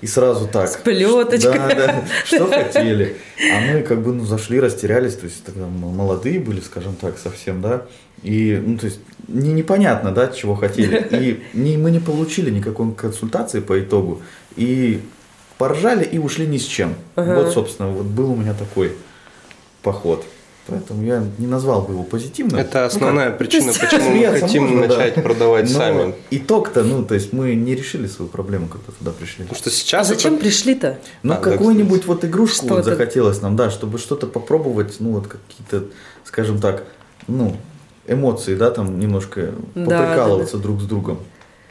Speaker 4: И сразу так.
Speaker 2: С плеточкой.
Speaker 4: Да, да, что хотели. А мы как бы ну, зашли, растерялись, то есть тогда молодые были, скажем так, совсем, да. И, ну, то есть, не, непонятно, да, чего хотели. И не, мы не получили никакой консультации по итогу. И поржали и ушли ни с чем.
Speaker 2: Ага.
Speaker 4: Вот, собственно, вот был у меня такой поход. Поэтому я не назвал бы его позитивным.
Speaker 3: Это основная причина,
Speaker 2: есть
Speaker 3: почему мы хотим
Speaker 4: можно, да.
Speaker 3: начать продавать
Speaker 4: Но
Speaker 3: сами.
Speaker 4: Итог-то, ну, то есть мы не решили свою проблему, когда туда пришли.
Speaker 3: Потому что
Speaker 2: А
Speaker 3: сейчас
Speaker 2: зачем
Speaker 3: это-
Speaker 2: пришли-то?
Speaker 4: Ну,
Speaker 3: А, да,
Speaker 4: какую-нибудь вот игрушку вот
Speaker 2: Что-то.
Speaker 4: захотелось нам, да, чтобы что-то попробовать, ну, вот какие-то, скажем так, ну, эмоции, да, там немножко
Speaker 2: Да,
Speaker 4: поприкалываться друг с другом.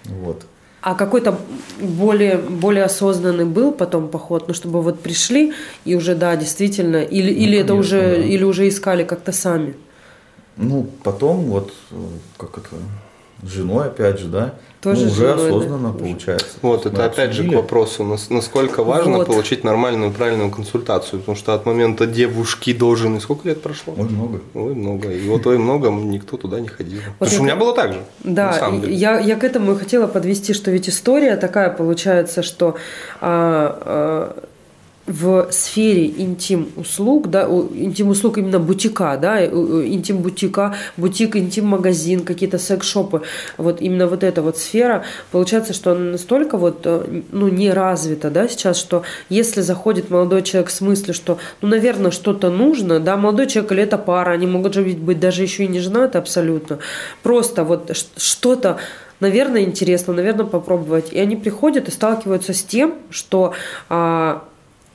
Speaker 4: Вот.
Speaker 2: А какой-то более, более осознанный был потом поход, ну, чтобы вот пришли и уже, да, действительно, или, или это
Speaker 4: конечно,
Speaker 2: уже,
Speaker 4: да.
Speaker 2: или уже искали как-то сами.
Speaker 4: Ну, потом вот, э, как это, женой опять же, да,
Speaker 2: Тоже
Speaker 4: ну, уже
Speaker 2: женой, да.
Speaker 4: осознанно получается.
Speaker 3: Вот,
Speaker 4: Мы
Speaker 3: это опять же к
Speaker 4: обсудили.
Speaker 3: вопросу, нас- насколько важно
Speaker 2: Вот.
Speaker 3: получить нормальную, правильную консультацию, потому что от момента девушки должен, и сколько лет прошло?
Speaker 4: Ой, много.
Speaker 3: Ой, много. И вот ой, много, никто туда не ходил. Потому что у меня было так же. на
Speaker 2: Да,
Speaker 3: самом деле.
Speaker 2: я, я к этому и хотела подвести, что ведь история такая получается, что а, а, в сфере интим-услуг, да, интим-услуг именно бутика, да, интим-бутика, бутик, интим-магазин, какие-то секс-шопы, вот именно вот эта вот сфера, получается, что она настолько вот, э, ну, не развита, да, сейчас, что если заходит молодой человек с мыслью, что, ну, наверное, что-то нужно, да, молодой человек или это пара, они могут же ведь быть даже еще и не женаты абсолютно, просто вот что-то наверное, интересно, наверное, попробовать. И они приходят и сталкиваются с тем, что а,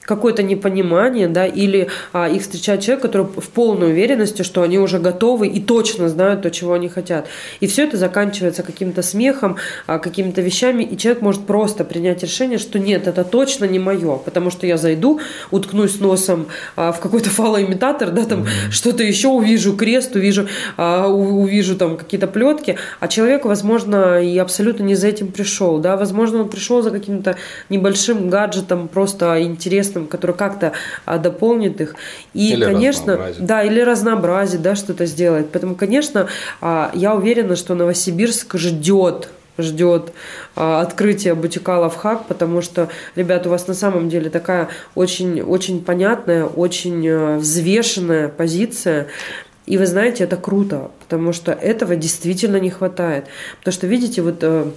Speaker 2: какое-то непонимание, да, или а, их встречает человек, который в полной уверенности, что они уже готовы и точно знают то, чего они хотят. И все это заканчивается каким-то смехом, а, какими-то вещами, и человек может просто принять решение, что нет, это точно не мое, потому что я зайду, уткнусь носом а, в какой-то фалоимитатор, да, там что-то еще увижу, крест увижу, а, у- увижу там какие-то плетки, а человек, возможно, и абсолютно не за этим пришел, да, возможно, он пришел за каким-то небольшим гаджетом, просто интересным, который как-то а, дополнит их. И,
Speaker 3: Или
Speaker 2: конечно, да, или разнообразит, да, что-то сделает. Поэтому, конечно, а, я уверена, что Новосибирск ждет ждет а, открытия бутика Лавхак, потому что, ребят, у вас на самом деле такая очень, очень понятная, очень э, взвешенная позиция. И вы знаете, это круто, потому что этого действительно не хватает. Потому что, видите, вот э,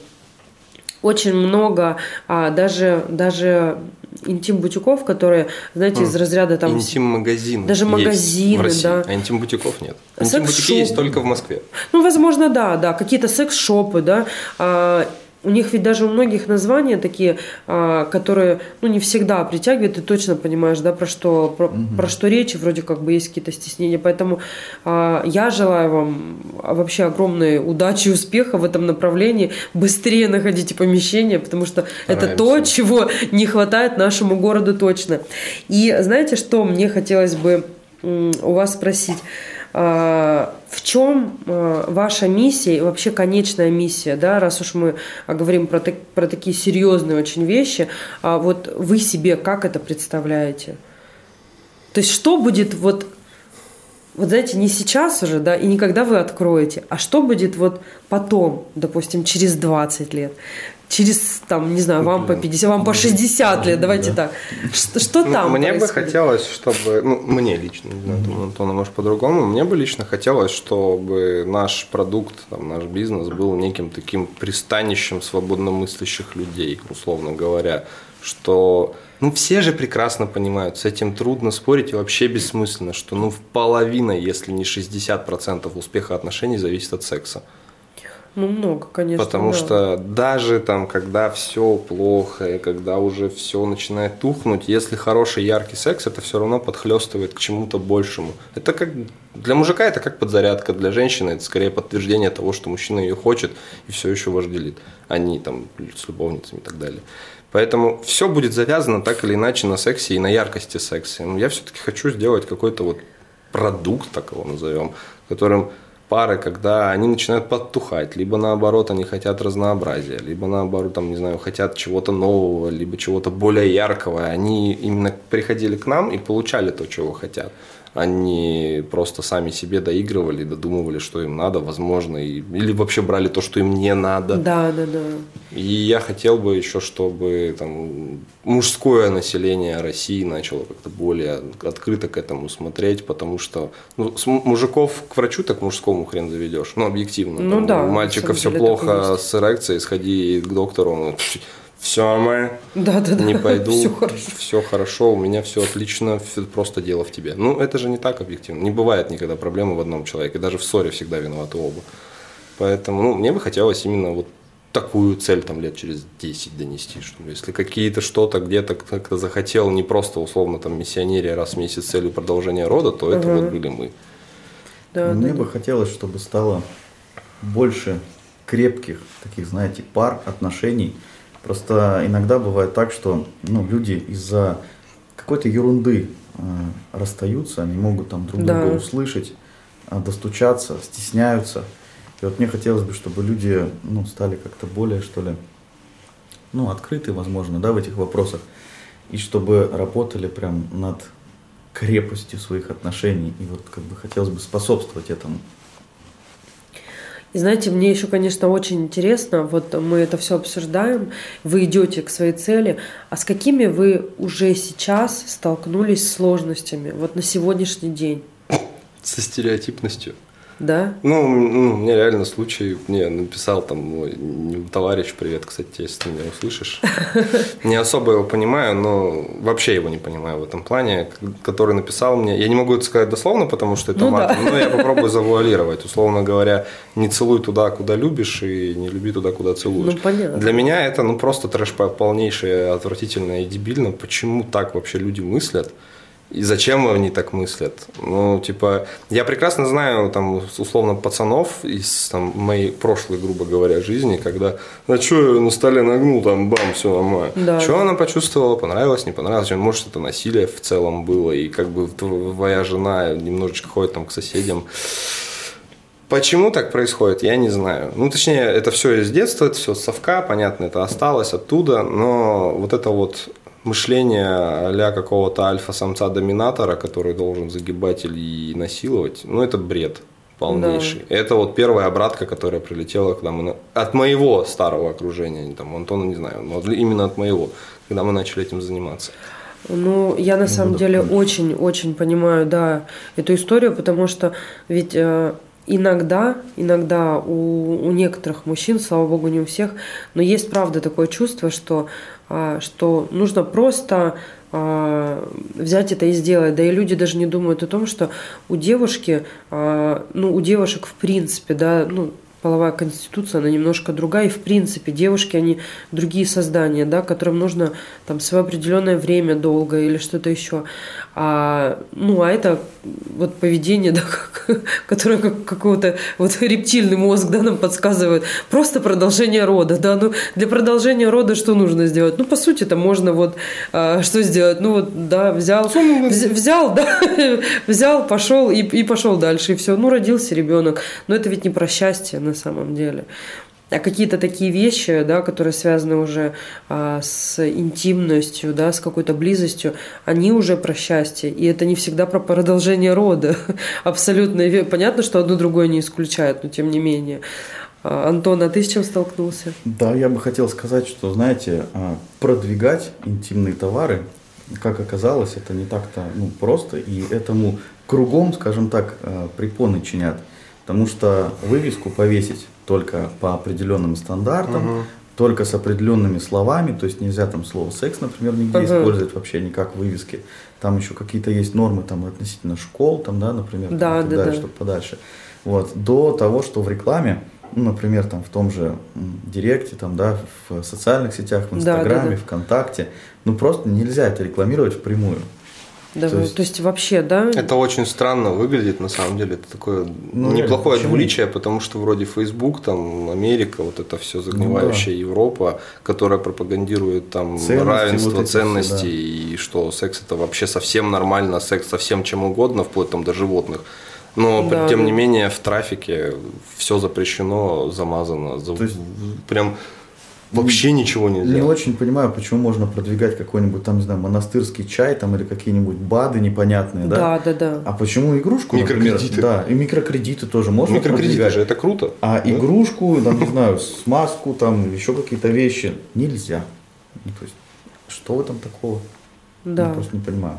Speaker 2: очень много а, даже, даже интим-бутиков, которые, знаете, из разряда там...
Speaker 3: Интим-магазин.
Speaker 2: Даже магазины,
Speaker 3: России,
Speaker 2: да.
Speaker 3: А интим-бутиков нет. Интим-бутики есть только в Москве.
Speaker 2: Ну, возможно, да, да, какие-то секс-шопы, да. У них ведь даже у многих названия такие, а, которые, ну, не всегда притягивают, ты точно понимаешь, да, про что, про, про что речь, вроде как бы есть какие-то стеснения. Поэтому а, я желаю вам вообще огромной удачи и успеха в этом направлении. Быстрее находите помещение, потому что это то,
Speaker 3: Стараемся.
Speaker 2: чего не хватает нашему городу точно. И знаете, что мне хотелось бы у вас спросить? А, В чем а, ваша миссия и вообще конечная миссия, да, раз уж мы говорим про, так- про такие серьезные очень вещи, а вот вы себе как это представляете? То есть что будет вот, вот знаете, не сейчас уже, да, и не когда вы откроете, а что будет вот потом, допустим, через 20 лет, через, там, не знаю, вам по 50, вам по 60 лет, давайте так. Что, что
Speaker 3: Ну,
Speaker 2: там
Speaker 3: мне бы
Speaker 2: происходит?
Speaker 3: хотелось, чтобы, ну, мне лично, не знаю, там, Антона, может, по-другому, мне бы лично хотелось, чтобы наш продукт, там, наш бизнес был неким таким пристанищем свободно мыслящих людей, условно говоря, что, ну, все же прекрасно понимают, с этим трудно спорить и вообще бессмысленно, что, ну, в половина, если не 60% успеха отношений зависит от секса.
Speaker 2: Ну, много, конечно.
Speaker 3: Потому
Speaker 2: да.
Speaker 3: что даже там, когда все плохо, и когда уже все начинает тухнуть, если хороший яркий секс, это все равно подхлестывает к чему-то большему. Это как для мужика это как подзарядка, для женщины это скорее подтверждение того, что мужчина ее хочет и все еще вожделит, а не там с любовницами и так далее. Поэтому все будет завязано так или иначе на сексе и на яркости секса. Но я все-таки хочу сделать какой-то вот продукт, так его назовем, которым пары, когда они начинают подтухать, либо наоборот они хотят разнообразия, либо наоборот, там, не знаю, хотят чего-то нового, либо чего-то более яркого, они именно приходили к нам и получали то, чего хотят. Они просто сами себе доигрывали, додумывали, что им надо, возможно, и, или вообще брали то, что им не надо.
Speaker 2: Да, да, да.
Speaker 3: И я хотел бы еще, чтобы там мужское население России начало как-то более открыто к этому смотреть, потому что ну, с мужиков к врачу так мужскому хрен заведешь, ну объективно.
Speaker 2: Ну
Speaker 3: там,
Speaker 2: да.
Speaker 3: У мальчика все плохо с эрекцией, сходи к доктору, он все нормально,
Speaker 2: да, да,
Speaker 3: не
Speaker 2: да.
Speaker 3: пойду,
Speaker 2: все хорошо.
Speaker 3: все хорошо, у меня все отлично, все просто дело в тебе. Ну, это же не так объективно. Не бывает никогда проблемы в одном человеке, даже в ссоре всегда виноваты оба. Поэтому, ну, мне бы хотелось именно вот такую цель там лет через 10 донести, что если какие-то что-то где-то как-то захотел не просто условно там миссионерия раз в месяц с целью продолжения рода, то это
Speaker 2: Ага.
Speaker 3: вот были мы.
Speaker 2: Да,
Speaker 4: Мне
Speaker 2: да,
Speaker 4: бы
Speaker 2: да.
Speaker 4: хотелось, чтобы стало больше крепких таких, знаете, пар, отношений. Просто иногда бывает так, что ну, люди из-за какой-то ерунды э, расстаются, они могут там друг
Speaker 2: Да.
Speaker 4: друга услышать, а, достучаться, стесняются. И вот мне хотелось бы, чтобы люди ну, стали как-то более, что ли, ну, открыты, возможно, да, в этих вопросах. И чтобы работали прям над крепостью своих отношений. И вот как бы хотелось бы способствовать этому.
Speaker 2: И знаете, мне еще, конечно, очень интересно, вот мы это все обсуждаем, вы идете к своей цели, а с какими вы уже сейчас столкнулись сложностями, вот на сегодняшний день,
Speaker 3: Со стереотипностью.
Speaker 2: Да?
Speaker 3: Ну, ну, меня реально случай, мне написал там мой товарищ, привет, кстати, если ты меня услышишь. Не особо его понимаю, но вообще его не понимаю в этом плане, который написал мне. Я не могу это сказать дословно, потому что это
Speaker 2: Ну
Speaker 3: мат,
Speaker 2: да.
Speaker 3: но я попробую завуалировать. Условно говоря, не целуй туда, куда любишь, и не люби туда, куда целуешь.
Speaker 2: Ну, понятно.
Speaker 3: Для меня это ну просто трэш по- полнейшее, отвратительно и дебильно. Почему так вообще люди мыслят? И зачем они так мыслят? Ну, типа, я прекрасно знаю, там, условно, пацанов из там, моей прошлой, грубо говоря, жизни, когда, а что, я на столе нагнул, там, бам, все нормально.
Speaker 2: Да.
Speaker 3: Что она почувствовала, понравилось, не понравилось? Может, это насилие в целом было, и как бы твоя жена немножечко ходит там к соседям. Почему так происходит, я не знаю. Ну, точнее, это все из детства, это все с совка, понятно, это осталось оттуда, но вот это вот мышление а какого-то альфа-самца-доминатора, который должен загибать или насиловать, ну, это бред полнейший. Это вот первая обратка, которая прилетела, когда мы... на- От моего старого окружения, там, Антона, не знаю, но именно от моего, когда мы начали этим заниматься.
Speaker 2: Ну, я на самом деле очень-очень понимаю, да, эту историю, потому что ведь э, иногда, иногда у, у некоторых мужчин, слава богу, не у всех, но есть правда такое чувство, что, а, что нужно просто а, взять это и сделать. Да и люди даже не думают о том, что у девушки, а, ну, у девушек в принципе, да, ну, половая конституция, она немножко другая, и в принципе девушки, они другие создания, да, которым нужно там свое определенное время долго или что-то еще. А, ну, а это вот поведение, да, как- которое как какого-то вот рептильный мозг, да, нам подсказывает. Просто продолжение рода, да, ну, для продолжения рода что нужно сделать? Ну, по сути, это можно вот, а, что сделать? Ну, вот, да, взял, вз- взял, да, взял, пошел и, и пошел дальше, и все. Ну, родился ребенок. Но это ведь не про счастье на самом деле. А какие-то такие вещи, да, которые связаны уже а, с интимностью, да, с какой-то близостью, они уже про счастье. И это не всегда про продолжение рода. Абсолютно. Понятно, что одно другое не исключает, но тем не менее. А, Антон, а ты с чем столкнулся?
Speaker 4: Да, я бы хотел сказать, что, знаете, а, продвигать интимные товары, как оказалось, это не так-то ну, просто, и этому кругом, скажем так, а, препоны чинят. Потому что вывеску повесить только по определенным стандартам, только с определенными словами, то есть нельзя там слово секс, например, нигде
Speaker 2: Ага.
Speaker 4: использовать вообще никак в вывеске. Там еще какие-то есть нормы там относительно школ, там, да, например, там,
Speaker 2: Да,
Speaker 4: и так
Speaker 2: да,
Speaker 4: далее,
Speaker 2: да.
Speaker 4: чтобы подальше. Вот, до того, что в рекламе, ну, например, там в том же Директе, там, да, в социальных сетях, в
Speaker 2: Да, да,
Speaker 4: Инстаграме,
Speaker 2: да.
Speaker 4: ВКонтакте, ну просто нельзя это рекламировать впрямую.
Speaker 2: Да,
Speaker 4: То
Speaker 2: то,
Speaker 4: есть-
Speaker 2: есть... вообще, да?
Speaker 3: Это очень странно выглядит, на самом деле. Это такое
Speaker 4: Ну,
Speaker 3: неплохое
Speaker 4: почему?
Speaker 3: двуличие, потому что вроде Facebook, там, Америка, вот это все загнивающая Европа, которая пропагандирует там
Speaker 4: Ценности
Speaker 3: равенство,
Speaker 4: вот все, да.
Speaker 3: и что секс это вообще совсем нормально, секс совсем чем угодно, вплоть там до животных. Но
Speaker 2: Да,
Speaker 3: тем
Speaker 2: да.
Speaker 3: не менее в трафике все запрещено, замазано. за-
Speaker 4: То есть-
Speaker 3: Прям Вообще ничего нельзя.
Speaker 4: Не очень понимаю, почему можно продвигать какой-нибудь там, не знаю, монастырский чай там или какие-нибудь БАДы непонятные, да?
Speaker 2: Да, да, да.
Speaker 4: А почему игрушку, например,
Speaker 3: Микрокредиты.
Speaker 4: да, и микрокредиты тоже можно
Speaker 3: Микрокредиты
Speaker 4: продвигать.
Speaker 3: же, это круто.
Speaker 4: А
Speaker 3: Да?
Speaker 4: игрушку, там, не знаю, смазку, там, еще какие-то вещи нельзя. Ну, то есть, что в этом такого?
Speaker 2: Да.
Speaker 4: Я просто не понимаю.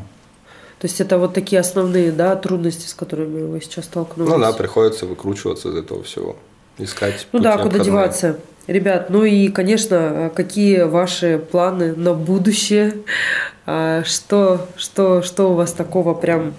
Speaker 2: То есть это вот такие основные, да, трудности, с которыми вы сейчас столкнулись.
Speaker 3: Ну да, приходится выкручиваться из этого всего. Искать
Speaker 2: Ну да, куда
Speaker 3: обходные.
Speaker 2: деваться. Ребят, ну и, конечно, какие ваши планы на будущее? А, Что, что, что у вас такого прям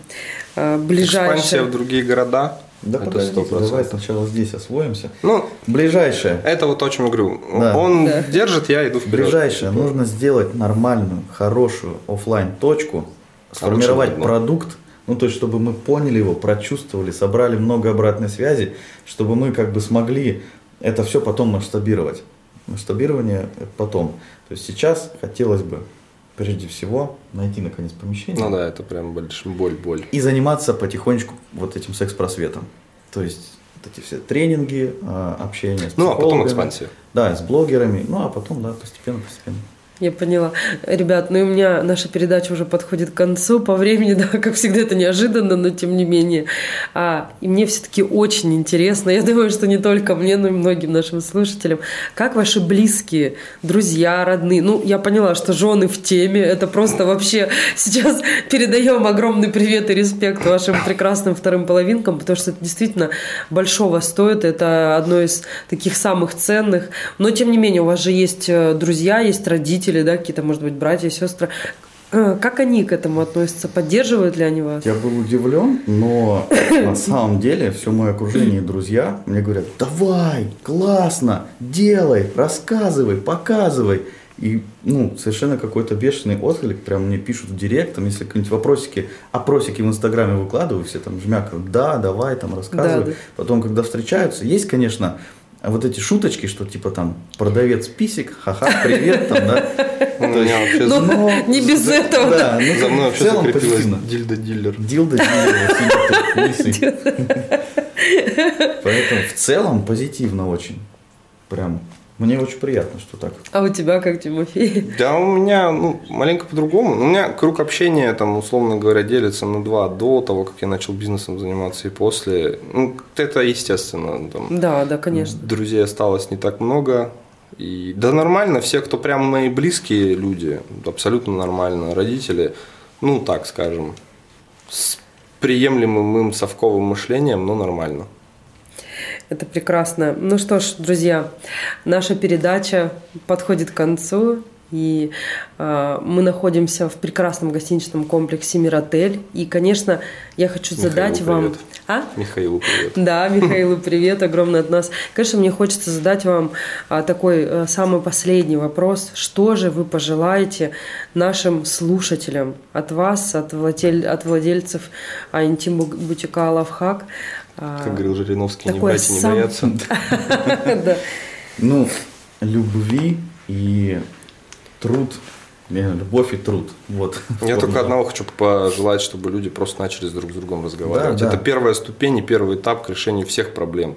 Speaker 2: а,
Speaker 3: Экспансия в
Speaker 2: ближайшее?
Speaker 3: другие города.
Speaker 4: Да,
Speaker 3: это
Speaker 4: подождите,
Speaker 3: сто
Speaker 4: давай
Speaker 3: процентов.
Speaker 4: сначала здесь освоимся.
Speaker 3: Ну,
Speaker 4: Ближайшее.
Speaker 3: это вот о чем я говорю.
Speaker 4: Да.
Speaker 3: Он
Speaker 2: Да.
Speaker 3: держит, я иду вперед.
Speaker 4: Ближайшее. Нужно сделать нормальную, хорошую оффлайн точку сформировать
Speaker 3: А
Speaker 4: продукт, ну то есть чтобы мы поняли его, прочувствовали, собрали много обратной связи, чтобы мы как бы смогли это все потом масштабировать. Масштабирование потом. То есть сейчас хотелось бы прежде всего найти наконец помещение
Speaker 3: Ну да, это прям большая боль, боль.
Speaker 4: и заниматься потихонечку вот этим секс-просветом. То есть вот эти все тренинги, а, общение с
Speaker 3: Ну, а потом экспансия.
Speaker 4: Да, с блогерами, ну а потом, да, постепенно, постепенно.
Speaker 2: Я поняла. Ребят, ну и у меня наша передача уже подходит к концу по времени, да, как всегда это неожиданно, но тем не менее. А, и мне все-таки очень интересно, я думаю, что не только мне, но и многим нашим слушателям, как ваши близкие, друзья, родные, ну, я поняла, что жены в теме, это просто вообще сейчас передаем огромный привет и респект вашим прекрасным вторым половинкам, потому что это действительно большого стоит, это одно из таких самых ценных, но тем не менее у вас же есть э, друзья, есть родители, да, какие-то, может быть, братья, сестры. Э, Как они к этому относятся? Поддерживают ли они вас?
Speaker 4: Я был удивлен, но на самом деле все мое окружение и друзья мне говорят, давай, классно, делай, рассказывай, показывай. И, ну, совершенно какой-то бешеный отклик, прям мне пишут в директ, там, если какие-нибудь вопросики, опросики в Инстаграме выкладываю, все там жмякают, да, давай, там, рассказывай.
Speaker 2: Да, да.
Speaker 4: Потом, когда встречаются, есть, конечно, вот эти шуточки, что типа там продавец писик, ха-ха, привет, там, да.
Speaker 3: У меня вообще
Speaker 2: Ну,
Speaker 3: за-
Speaker 2: не без
Speaker 4: За-
Speaker 2: этого.
Speaker 4: Да, ну,
Speaker 3: за мной
Speaker 4: в
Speaker 3: вообще
Speaker 4: целом
Speaker 3: закрепилась
Speaker 4: позитивно.
Speaker 3: дильда-диллер.
Speaker 4: Дилда Дилда, сидит тут, лысый. Поэтому в целом позитивно очень. Прям. Мне очень приятно, что так.
Speaker 2: А у тебя как, Тимофей?
Speaker 3: Да, у меня ну, маленько по-другому. У меня круг общения, там, условно говоря, делится на два до того, как я начал бизнесом заниматься и после. Ну, это естественно. Там,
Speaker 2: Да, да, конечно.
Speaker 3: Друзей осталось не так много. И, да нормально, все, кто прям мои близкие люди, абсолютно нормально. Родители, ну так скажем, с приемлемым им совковым мышлением, но нормально.
Speaker 2: Это прекрасно. Ну что ж, друзья, наша передача подходит к концу. И э, мы находимся в прекрасном гостиничном комплексе Миротель. И, конечно, я хочу
Speaker 3: Михаилу
Speaker 2: задать вам...
Speaker 3: привет.
Speaker 2: А?
Speaker 3: Михаилу привет.
Speaker 2: Да, Михаилу привет огромный от нас. Конечно, мне хочется задать вам а, такой а, самый последний вопрос. Что же вы пожелаете нашим слушателям от вас, от, владель- от владельцев а, интим-бутика Лавхак? А,
Speaker 3: Как говорил Жириновский, не и не бояться.
Speaker 2: да.
Speaker 4: Ну, любви и труд. Любовь и труд. Вот.
Speaker 3: Я только одного хочу пожелать, чтобы люди просто начали друг с другом разговаривать.
Speaker 4: Да, да.
Speaker 3: Это первая ступень и первый этап к решению всех проблем.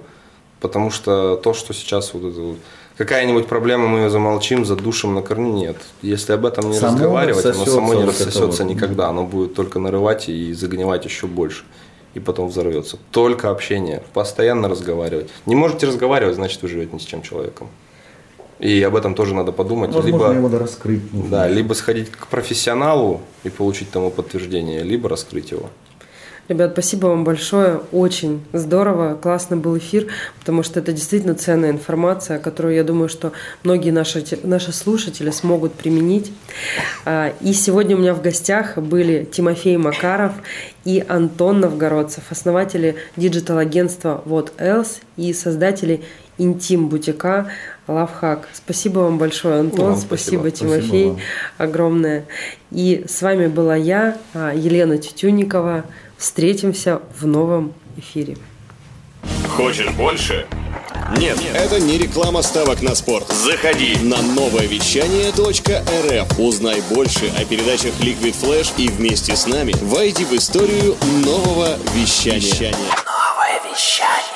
Speaker 3: Потому что то, что сейчас вот это вот, какая-нибудь проблема, мы ее замолчим, задушим на корню, нет. Если об этом не
Speaker 4: Само
Speaker 3: разговаривать, оно само не рассосется
Speaker 4: вот.
Speaker 3: никогда. Оно будет только нарывать и загнивать еще больше. И потом взорвется. Только общение. Постоянно разговаривать. Не можете разговаривать, значит, вы живете ни с чем человеком. И об этом тоже надо подумать.
Speaker 4: Возможно,
Speaker 3: либо,
Speaker 4: его надо раскрыть. нужно.
Speaker 3: да, либо сходить к профессионалу и получить тому подтверждение, либо раскрыть его.
Speaker 2: Ребят, спасибо вам большое. Очень здорово, классно был эфир, потому что это действительно ценная информация, которую, я думаю, что многие наши, наши слушатели смогут применить. А, И сегодня у меня в гостях были Тимофей Макаров и Антон Новгородцев, основатели digital-агентства What Else и создатели интим-бутика Лавхак. Спасибо вам большое, Антон.
Speaker 3: вам
Speaker 2: спасибо,
Speaker 3: спасибо.
Speaker 2: Тимофей.
Speaker 4: Спасибо
Speaker 2: огромное. И с вами была я, а, Елена Тютюникова. Встретимся в новом эфире.
Speaker 5: Хочешь больше?
Speaker 6: Нет, это не реклама ставок на спорт.
Speaker 5: Заходи.
Speaker 6: На новое вещание .рф. Узнай больше о передачах Liquid Flash и вместе с нами войди в историю нового вещания.
Speaker 7: Новое вещание.